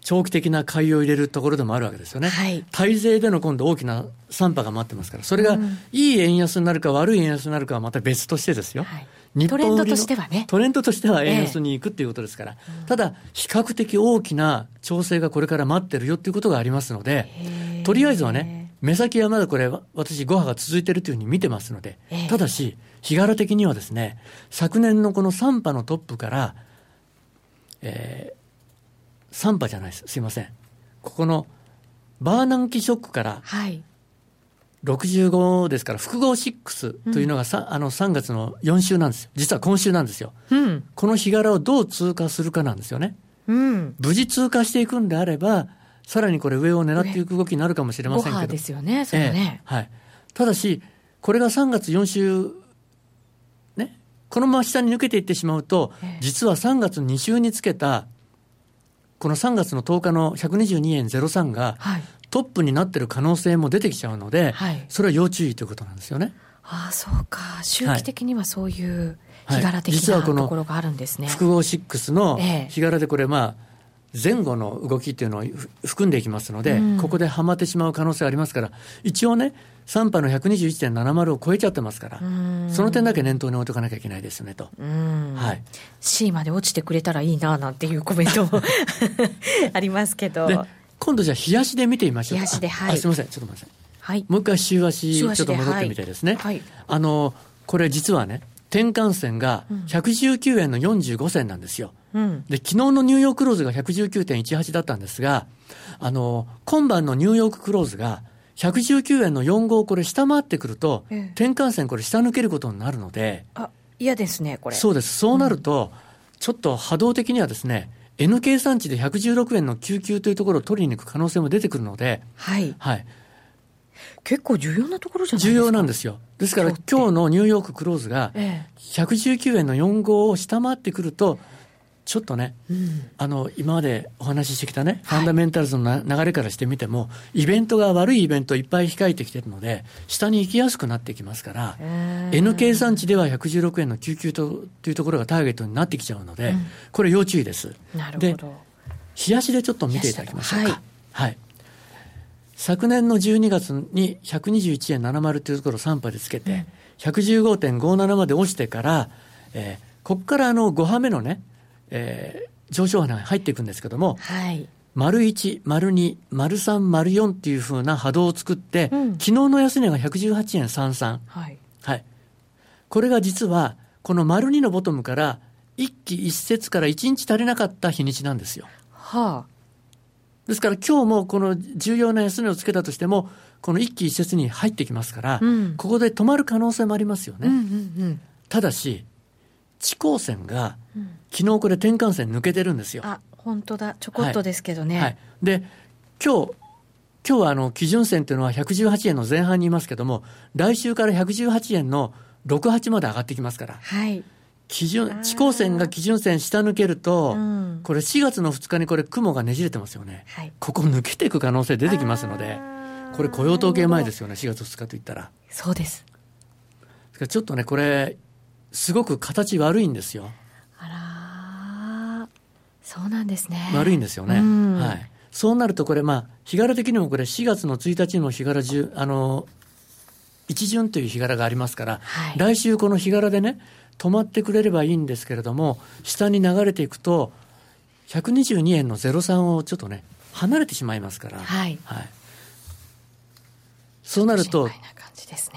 長期的な買いを入れるところでもあるわけですよね。はい、対税での今度大きな3波が待ってますから、それがいい円安になるか悪い円安になるかはまた別としてですよ。はいトレンドとしてはね。トレンドとしては円安に行くっていうことですから、えー、ただ、比較的大きな調整がこれから待ってるよっていうことがありますので、とりあえずはね、目先はまだこれ、私、5波が続いてるというふうに見てますので、えー、ただし、日柄的にはですね、昨年のこの3波のトップから、えー、3波じゃないです、すいません。ここのバーナンキショックから、はい、65ですから、複合6というのが、うん、あの3月の4週なんですよ。実は今週なんですよ。うん、この日柄をどう通過するかなんですよね。うん、無事通過していくんであれば、さらにこれ上を狙っていく動きになるかもしれませんけど。ですよね、それね、えー、はい。ただし、これが3月4週、ね、このまま下に抜けていってしまうと、えー、実は3月2週につけた、この3月の10日の122円03が、はい、トップになってる可能性も出てきちゃうので、はい、それは要注意ということなんですよね。ああ、そうか。周期的にはそういう日柄的な、はい、ところがあるんですね。複合6の日柄でこれ、まあ、前後の動きっていうのを含んでいきますので、うん、ここではまってしまう可能性ありますから、一応ね、3波の121.70を超えちゃってますから、その点だけ念頭に置いとかなきゃいけないですねと。はい、C まで落ちてくれたらいいななんていうコメントも ありますけど。今度じゃあ、冷やしで見てみましょう冷やしで、はい。すみません、ちょっと待ってください。はい、もう一回週足、ちょっと戻ってみてですね。はい、あの、これ実はね、転換線が119円の45銭なんですよ。うん、で、昨日のニューヨーククローズが119.18だったんですが、あの、今晩のニューヨーククローズが119円の45をこれ下回ってくると、ええ、転換線これ下抜けることになるので。あ、嫌ですね、これ。そうです。そうなると、うんちょっと波動的にはですね、N 計算値で116円の99というところを取りに行く可能性も出てくるので、はい。はい。結構重要なところじゃないですか重要なんですよ。ですから今日のニューヨーククローズが、119円の45を下回ってくると、ちょっとね、うん、あの今までお話ししてきたね、ファンダメンタルズの流れからしてみても、イベントが悪いイベントいっぱい控えてきてるので、下に行きやすくなってきますから、N 計算値では116円の99とというところがターゲットになってきちゃうので、うん、これ要注意です。なるほど。で、冷やしでちょっと見ていただきましょうか。はい、はい。昨年の12月に121円70というところを3波でつけて、うん、115.57まで落ちてから、えー、ここからあの5波目のね、えー、上昇波が入っていくんですけども、はい、丸1、丸2、丸3、丸4っていうふうな波動を作って、うん、昨日の安値が118円33。はい。はい。これが実は、この丸2のボトムから、一期一節から1日足りなかった日にちなんですよ。はあ。ですから今日もこの重要な安値をつけたとしても、この一期一節に入ってきますから、うん、ここで止まる可能性もありますよね。うんうんうん、ただし、地高線が、昨日これ転換線抜けてるんですよ。あ、本当だ。ちょこっとですけどね。はい。はい、で、今日、今日はあの基準線というのは118円の前半にいますけども、来週から118円の68まで上がってきますから。はい。基準、地高線が基準線下抜けると、うん、これ4月の2日にこれ雲がねじれてますよね。はい、ここ抜けていく可能性出てきますので、これ雇用統計前ですよね、4月2日といったら。そうです。ちょっとね、これ、すごく形悪いんですよ。あらそうなんですね。悪いんですよね。はい。そうなるとこれ、まあ、日柄的にもこれ4月の1日の日柄中、あの、一巡という日柄がありますから、はい、来週この日柄でね、止まってくれればいいんですけれども、下に流れていくと、122円の03をちょっとね、離れてしまいますから、はい。はい、そうなると、ね、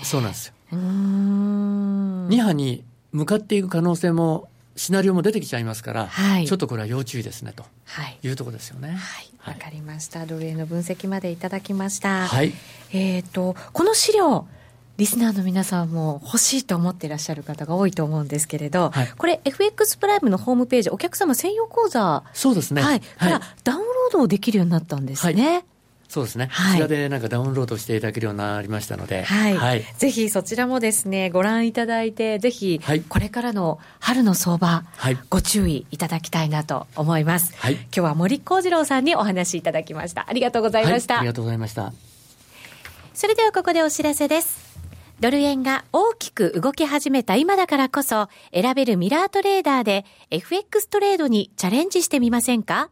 そうなんですよ。2波に向かっていく可能性もシナリオも出てきちゃいますから、はい、ちょっとこれは要注意ですねというところですよね。はい、わ、かりました。ドル円の分析までいただきました。はい。えっ、と、この資料、リスナーの皆さんも欲しいと思っていらっしゃる方が多いと思うんですけれど、はい、これ FX プライムのホームページ、お客様専用講座。そうですね。はい。からダウンロードできるようになったんですね。はいそうですね、はい、こちらでなんかダウンロードしていただけるようになりましたので、はい、はい、ぜひそちらもですね、ご覧いただいて、ぜひ、これからの春の相場、はい、ご注意いただきたいなと思います。はい、今日は森幸次郎さんにお話しいただきました。ありがとうございました。ありがとうございました。それではここでお知らせです。ドル円が大きく動き始めた今だからこそ、選べるミラートレーダーで FX トレードにチャレンジしてみませんか？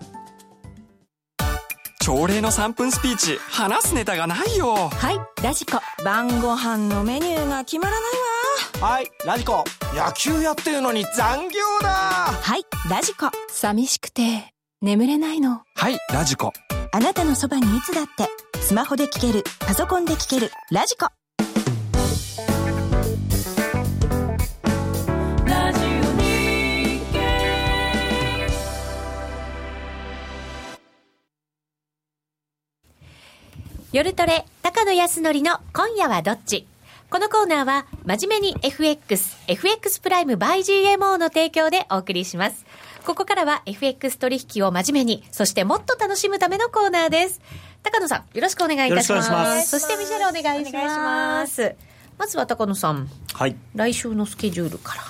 朝礼の3分スピーチ。話すネタがないよ。はい。ラジコ。晩ご飯のメニューが決まらないわ。はい。ラジコ。野球やってるのに残業だ。はい。ラジコ。寂しくて眠れないの。はい。ラジコ。あなたのそばにいつだって。スマホで聞ける。パソコンで聞ける。ラジコ夜トレ、高野康則の今夜はどっち？このコーナーは、真面目に FX、FX プライム by GMO の提供でお送りします。ここからは FX 取引を真面目に、そしてもっと楽しむためのコーナーです。高野さん、よろしくお願いいたします。ますそしてミシェルお願いします。まずは高野さん。はい。来週のスケジュールから。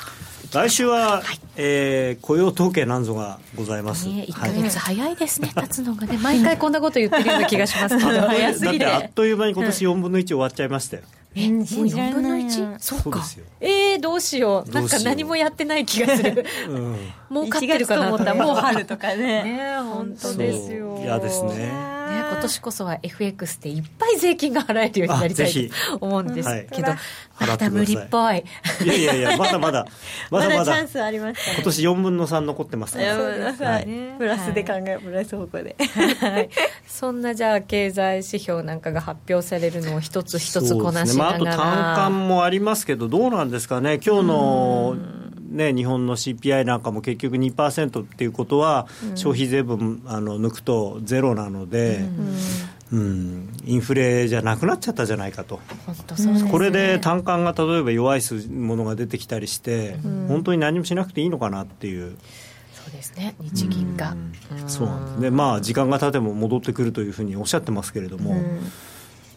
来週は、はい、えー、雇用統計なんぞがございます、ね、1か月早いですね、はい、経つのがね毎回こんなこと言ってるような気がします。けど早すぎて。だってあっという間に今年4分の1終わっちゃいましたよ、えもう4分の 1? そうか。えー、どうしよう。なんか何もやってない気がする、うん、もう勝ってるかなと思ったらもう春とかね。ね本当ですよ。嫌ですね今年こそは FX っていっぱい税金が払えるようになりたいと思うんですけど、はい、まだ無理っぽい。い。やいやいやまだまだ。まだまだチャンスあります、ね、今年4分の3残ってますから、はい、プラスで考え、プラス方向で、はい、そんなじゃあ経済指標なんかが発表されるのを一つ一つこなしながら、ね。まあ、あと単価もありますけどどうなんですかね。今日のね、日本の CPI なんかも結局2%っていうことは、消費税分あの抜くとゼロなので、うん、うん、インフレじゃなくなっちゃったじゃないかと、ね、これで単価が例えば弱いものが出てきたりして、うん、本当に何もしなくていいのかなっていう。そうですね。日銀が、うん、そうなんです。ねまあ時間が経ても戻ってくるというふうにおっしゃってますけれども、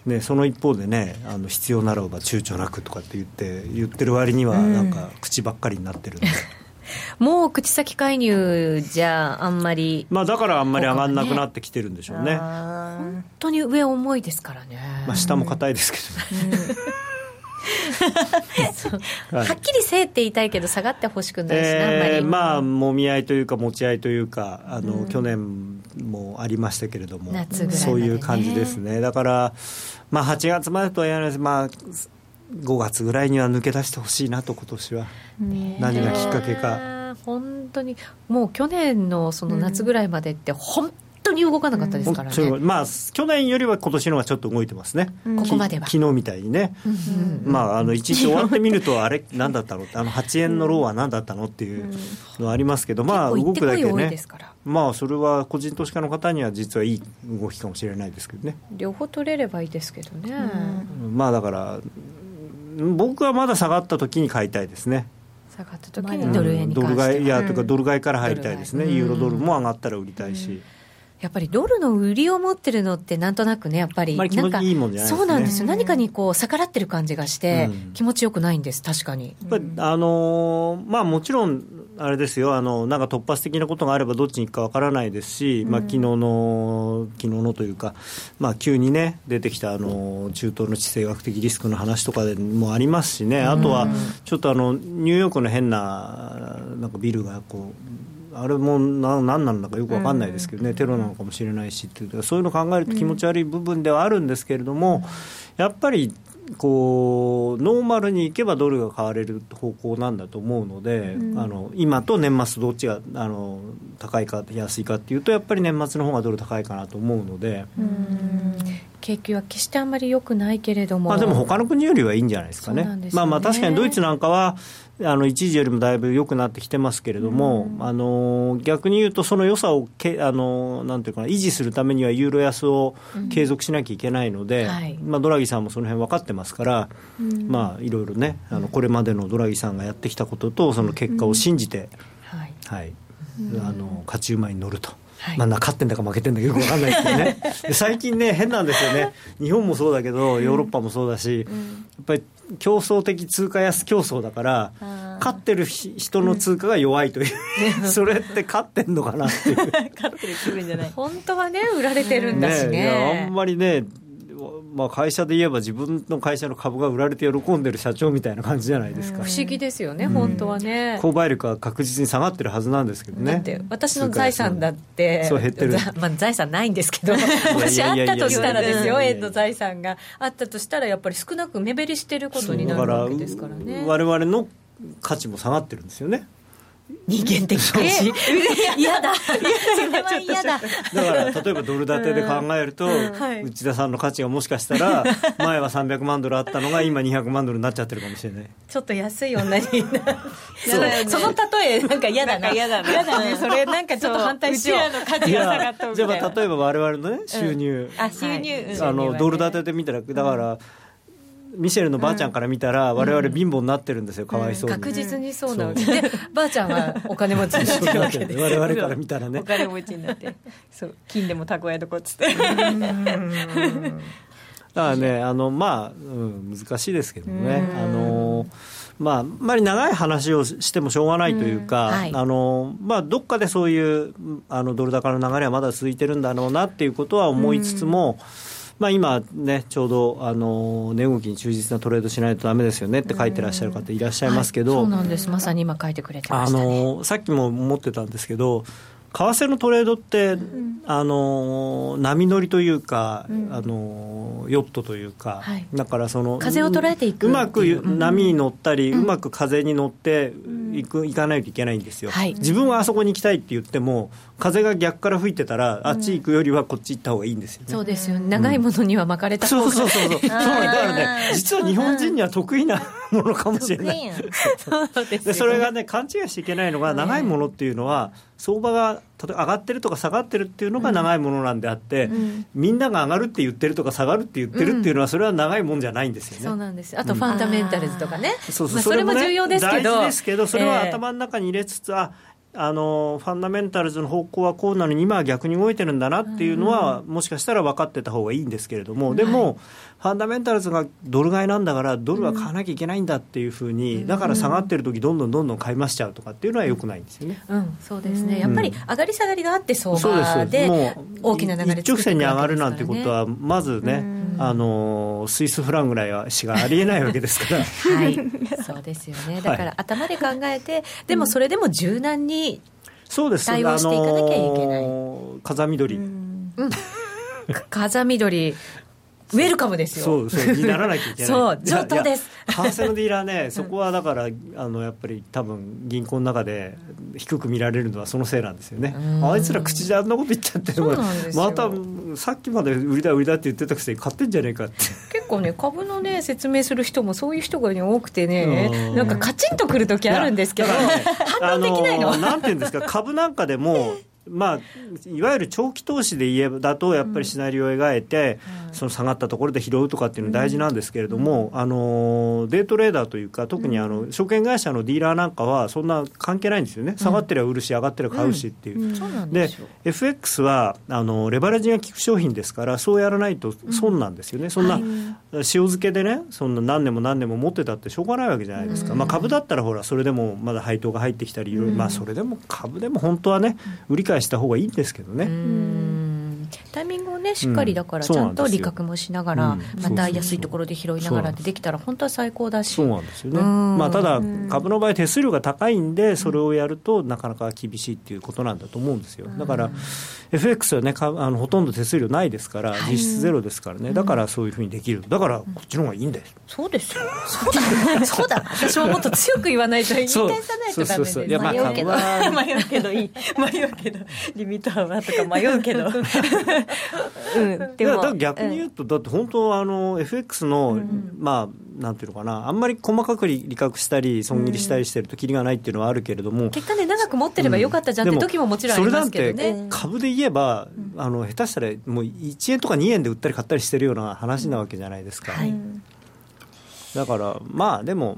ね、その一方でねあの必要ならば躊躇なくとかって言って言ってる割にはなんか口ばっかりになってるんで。もう口先介入じゃあんまり、まあ、だからあんまり上がんなくなってきてるんでしょうね。本当に上重いですからね、まあ、下も硬いですけどね、はっきりせえって言いたいけど下がってほしくないし、えー、まあもみ合いというか持ち合いというかあの、うん、去年もありましたけれども、ね、そういう感じですね。だからまあ、8月までとは言わないです、まあ、5月ぐらいには抜け出してほしいなと、今年は、何がきっかけか。本当にもう去年のその夏ぐらいまでって、本当に動かなかったですからね、うん、まあ、去年よりは今年の方がちょっと動いてますね、ここまでは。昨日みたいにね、うん、まあ、あの一日終わってみると、あれ、なんだったの？あの8円のローは何だったの？っていうのはありますけど、まあ、動くだけね、まあ、それは個人投資家の方には実はいい動きかもしれないですけどね。両方取れればいいですけどね。まあだから僕はまだ下がった時に買いたいですね。下がった時にドル円にドル買いいやとかドル買いから入りたいですね、ユーロドルも上がったら売りたいし。やっぱりドルの売りを持ってるのって、なんとなくね、やっぱり、なんか、そうなんですよ、何かにこう逆らってる感じがして、気持ちよくないんです、確かに。やっぱあのー、まあ、もちろん、あれですよ。あの、なんか突発的なことがあれば、どっちに行くかわからないですし、まあ昨日の、昨日のというか、まあ、急にね、出てきたあの中東の地政学的リスクの話とかでもありますしね、あとはちょっとあのニューヨークの変ななんかビルがこう、あれもな何なんだかよく分かんないですけどね、うん、テロなのかもしれないしっていうそういうのを考えると気持ち悪い部分ではあるんですけれども、うん、やっぱりこうノーマルにいけばドルが買われる方向なんだと思うので、うん、あの今と年末どっちがあの高いか安いかっていうとやっぱり年末の方がドル高いかなと思うので。景気は決してあんまり良くないけれども、まあ、でも他の国よりはいいんじゃないですかね、ね。まあ、まあ確かにドイツなんかは、あの一時よりもだいぶ良くなってきてますけれども、うん、あの逆に言うと、その良さをけあのなんていうかな、維持するためにはユーロ安を継続しなきゃいけないので、うんはい、まあ、ドラギさんもその辺分かってますから、うん、まあ、いろいろねあの、これまでのドラギさんがやってきたことと、その結果を信じて、はい、はい、あの勝ち馬に乗ると。はい、まあ、勝ってんだか負けてんだかよく分かんない ですけどね。最近ね変なんですよね。日本もそうだけどヨーロッパもそうだし、やっぱり競争的通貨安競争だから勝ってる人の通貨が弱いという、うん、それって勝ってんのかなっていう。勝ってる気分じゃない。本当はね売られてるんだしね。ねあんまりねまあ、会社で言えば自分の会社の株が売られて喜んでる社長みたいな感じじゃないですか、不思議ですよね、本当はね。購買力は確実に下がってるはずなんですけどね。だって私の財産だってそう減ってる、まあ、財産ないんですけどもしあったとしたらですよ円の財産があったとしたらやっぱり少なく目減りしてることになるわけですからね。我々の価値も下がってるんですよね人間的かし 嫌だ。だ。だから例えばドル建てで考えると、内田さんの価値がもしかしたら 前は300万ドルあったのが今200万ドルになっちゃってるかもしれない。ちょっと安い女に その例えなんか嫌だな。嫌だな。嫌だね。それなんかちょっと反対しよう。の価値が下がったじゃあ例えば我々のね収入、あ収入、あのドル建てで見たらだから、ミシェルのばあちゃんから見たら、われわれ貧乏になってるんですよ、かわいそうに、確実にそうなわけで、ばあちゃんはお金持ちになってるわけで、われわれから見たらね、お金持ちになって、そう金でも蓄えとこっつって。だからね、あのまあ、うん、難しいですけどね、あのまあ、あんまり長い話をしてもしょうがないというか、はい、あのまあ、どっかでそういうあのドル高の流れはまだ続いてるんだろうなっていうことは思いつつも、まあ、今ね、ちょうどあの値動きに忠実なトレードしないとだめですよねって書いてらっしゃる方いらっしゃいますけど、はい、そうなんです、まさに今書いてくれてました、ね、あのさっきも思ってたんですけど、為替のトレードって、うん、あの波乗りというか、うん、あのヨットというか、はい、だからその風を捉えていくう。まく波に乗ったり、うん、うまく風に乗っていくいかないといけないんですよ、はい、自分はあそこに行きたいって言っても風が逆から吹いてたら、あっち行くよりはこっち行った方がいいんですよね、そうですよ、長いものには巻かれた方が、そうそうそうそう。だからね。実は日本人には得意なものかもしれない。でそれがね勘違いしちゃいけないのが長いものっていうのは相場が例えば上がってるとか下がってるっていうのが長いものなんであって、うん、みんなが上がるって言ってるとか下がるって言ってるっていうのはそれは長いもんじゃないんですよね、そうなんです。あとファンダメンタルズとかね、そうそう、それも重要ですけど。大事ですけどそれは頭の中に入れつつ、ああのファンダメンタルズの方向はこうなのに今は逆に動いてるんだなっていうのは、もしかしたら分かってた方がいいんですけれども、でも、ファンダメンタルズがドル買いなんだからドルは買わなきゃいけないんだっていうふうに、だから下がってる時どんどんどんどん買い増しちゃうとかっていうのはよくないんですよね、うん、そうですね。やっぱり上がり下がりがあって相場で大きな流れ一直線に上がるなんてことはまずね、あのスイスフランぐらいはしかありえないわけですから。はい。そうですよね。だから頭で考えて、でもそれでも柔軟にそうです。対応していかなきゃいけない、あのー、風見鶏、うん、風見鶏ウェルカムですよ。そうそうにならなきゃいけない。そう上等です。為替のディーラーね、そこはだからあのやっぱり多分銀行の中で低く見られるのはそのせいなんですよね。あいつら口であんなこと言っちゃってまたさっきまで売りだ売りだって言ってたくせに買ってんじゃねえかって。結構ね株のね説明する人もそういう人が、ね、多くてね、なんかカチンとくる時あるんですけど、反応できないの。なんていうんですか株なんかでも。まあ、いわゆる長期投資で言えばだと、やっぱりシナリオを描いて、うん、その下がったところで拾うとかっていうの大事なんですけれども、うん、あのデイトレーダーというか、特にあの証券会社のディーラーなんかは、そんな関係ないんですよね、下がってりゃ売るし、上がってりゃ買うしっていう、で FX はあのレバレッジが効く商品ですから、そうやらないと損なんですよね、そんな、塩漬けでね、そんな何年も何年も持ってたってしょうがないわけじゃないですか、まあ、株だったら、ほら、それでもまだ配当が入ってきたり、まあ、それでも株でも本当はね、売り買いした方がいいんですけどね。タイミングをね、しっかりだから、ちゃんと利確もしながら、また安いところで拾いながらでできたら、本当は最高だし。そうなんですよね。まあ、ただ、株の場合、手数料が高いんで、それをやると、なかなか厳しいっていうことなんだと思うんですよ。だから、FX はね、あのほとんど手数料ないですから、実質ゼロですからね、だからそういうふうにできる。だから、こっちの方がいいんです。そうですよ。そうだ。そうだ。私ももっと強く言わないと、言い返さないとダメで迷うけど、迷うけどいい。迷うけど、リミット幅とか迷うけど。うん、でも逆に言うと、だって本当あの FX の、まあなんていうのかなあんまり細かく利確したり損切りしたりしてるときりがないっていうのはあるけれども、結果ね長く持ってればよかったじゃんって時ももちろんありますけどね。株で言えば、あの下手したらもう1円とか2円で売ったり買ったりしてるような話なわけじゃないですか、はい、だからまあでも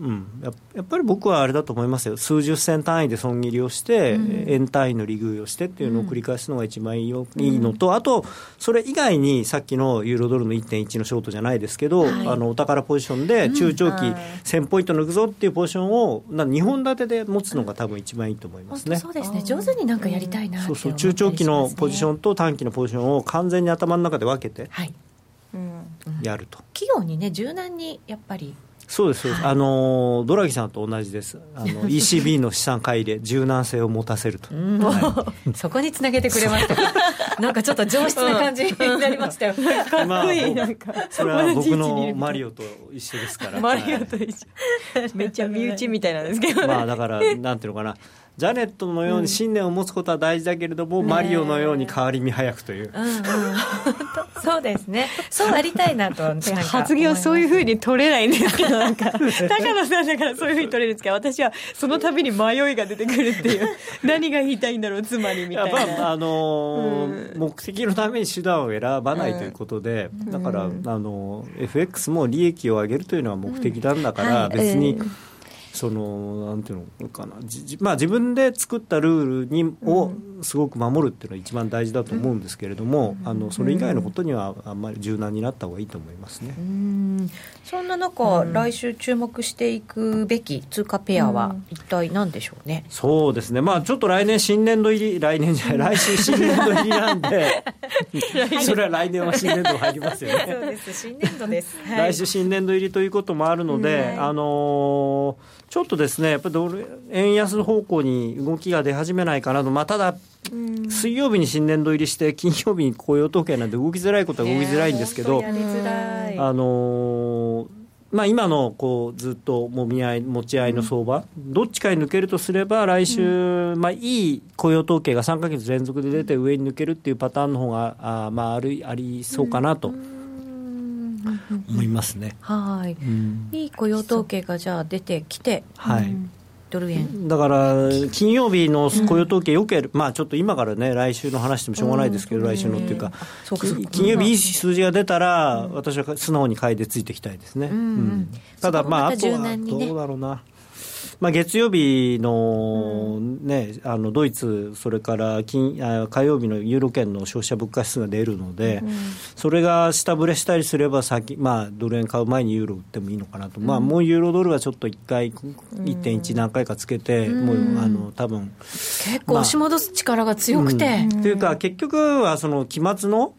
うん、ややっぱり僕はあれだと思いますよ、数十銭単位で損切りをして、うん、円単位の利食いをしてっていうのを繰り返すのが一番いいよ、うん、いいのと、あと、それ以外にさっきのユーロドルの1.1のショートじゃないですけど、はい、あのお宝ポジションで中長期1000ポイント抜くぞっていうポジションを、な2本立てで持つのが多分一番いいと思いますね。そうですね。上手になんかやりたいな、そうそう。中長期のポジションと短期のポジションを完全に頭の中で分けて、やると。企業にね柔軟にやっぱりそうですそうです、あのドラギさんと同じです。あの ECB の資産買い入れ柔軟性を持たせると、はい、そこにつなげてくれました。なんかちょっと上質な感じになりましたよ、かっこいい、なんか。それは僕のマリオと一緒ですから。マリオと一緒、めっちゃ身内みたいなんですけど、まあだからなんていうのかなジャネットのように信念を持つことは大事だけれども、うん、マリオのように変わり身早くという、うんうん、そうですね。そうありたいなと発言はそういうふうに取れないんですけどなんか 高野さんだからそういうふうに取れるんですけど私はその度に迷いが出てくるっていう。何が言いたいんだろうつまりみたいな、まああのー、目的のために手段を選ばないということで、だから、あの FX も利益を上げるというのは目的なんだから、別に、そのなんていうの？かな。まあ、自分で作ったルールにをすごく守るっていうのは一番大事だと思うんですけれども、うん、あのそれ以外のことにはあんまり柔軟になった方がいいと思いますね。ん。そんな中、うん、来週注目していくべき通貨ペアは一体何でしょうね、うん、そうですね、まあ、ちょっと来年新年度入り来年じゃない来週新年度入りなんでそれは来年は新年度入りますよね。そうです。新年度です、はい、来週新年度入りということもあるので、あのーちょっとですね、やっぱりドル円安方向に動きが出始めないかなと、まあ、ただ、水曜日に新年度入りして、金曜日に雇用統計なんで動きづらいことは動きづらいんですけど、あのまあ、今のこうずっともみ合い持ち合いの相場、どっちかに抜けるとすれば、来週、まあ、いい雇用統計が3か月連続で出て、上に抜けるっていうパターンの方があまああるありそうかなと。思いますね。はい、うん、いい雇用統計がじゃあ出てきて、はい、ドル円。だから金曜日の雇用統計よける、うん、まあちょっと今からね来週の話してもしょうがないですけど、うん、来週のっていうか、金曜日いい数字が出たら、私は素直に買いでついていきたいですね、ただまああとはどうだろうなまあ、月曜日の,、ね、あのドイツ、それから金あ火曜日のユーロ圏の消費者物価指数が出るので、それが下振れしたりすれば先、まあ、ドル円買う前にユーロ売ってもいいのかなと、まあ、もうユーロドルはちょっと1回、1.1何回かつけて、もうあの多分結構押し戻す力が強くて。というか、結局はその期末の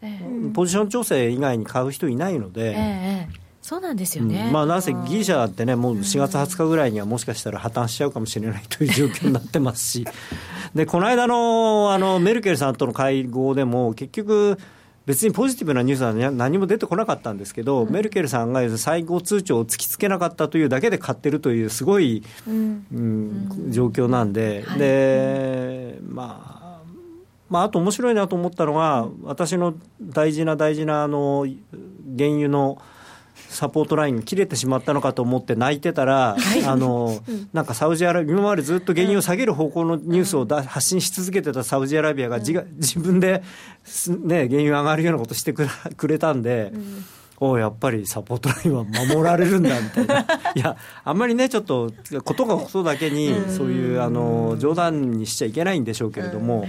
ポジション調整以外に買う人いないので。ええそうなんですよね、うん、まあ、なんせギリシャってね、もう4月20日ぐらいにはもしかしたら破綻しちゃうかもしれないという状況になってますし、でこの間のあのメルケルさんとの会合でも、結局、別にポジティブなニュースは何も出てこなかったんですけど、うん、メルケルさんが最高通帳を突きつけなかったというだけで買ってるという、すごい、うん、うん、状況なんで、はい、でまあ、まあ、あと面白いなと思ったのが、私の大事な大事なあの原油のサポートライン切れてしまったのかと思って泣いてたら、はい、あの、なんかサウジアラビア、今までずっと原油を下げる方向のニュースをだ発信し続けてたサウジアラビアが自,、自分で、ね、原油上がるようなことしてくれたんで、うん。おやっぱりサポートラインは守られるんだみたいな。いやあんまりねちょっとことがことだけにそういうあの冗談にしちゃいけないんでしょうけれども。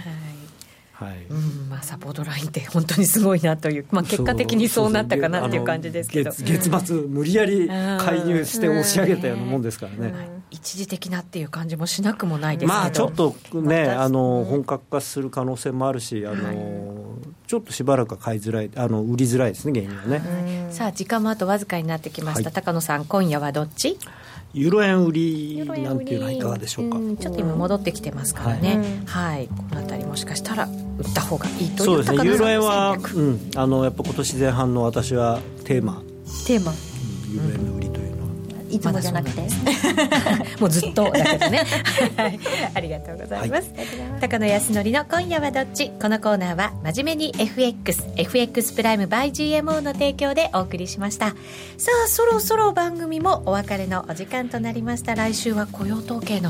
はい。うんまあ、サポートラインって本当にすごいなという、まあ、結果的にそうなったかなっていう感じですけど。月末、無理やり介入して押し上げたようなもんですからね、一時的なっていう感じもしなくもないですけど、まあ、ちょっとね、あの本格化する可能性もあるし、あの、はい、ちょっとしばらくは買いづらい、あの売りづらいですね、原油はね。さあ、時間もあとわずかになってきました、はい、高野さん、今夜はどっち？ユーロ円売り。なんていうのはいかがでしょうか、うちょっと今戻ってきてますからね、はい、はい、この辺りもしかしたら売った方がいいというそうですね。ユーロ円は、うん、あのやっぱ今年前半の私はテーマ。テーマ、ユーロ円の売りといつもじゃなくて、もうずっとだけどね ありがとうございます、はい、高野康則の今夜はどっち？このコーナーは真面目に FXFX プライム by GMO の提供でお送りしました。さあそろそろ番組もお別れのお時間となりました。来週は雇用統計の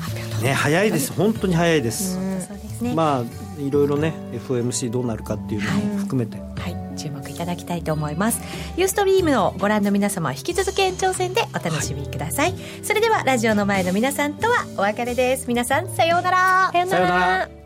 発表とね早いです。本当に早いです。そうですね。まあいろいろね FOMC どうなるかっていうのも含めて、はい、はい。注目いただきたいと思います。ユーストリームをご覧の皆様は引き続き延長戦でお楽しみください、はい、それではラジオの前の皆さんとはお別れです。皆さんさようなら。さようなら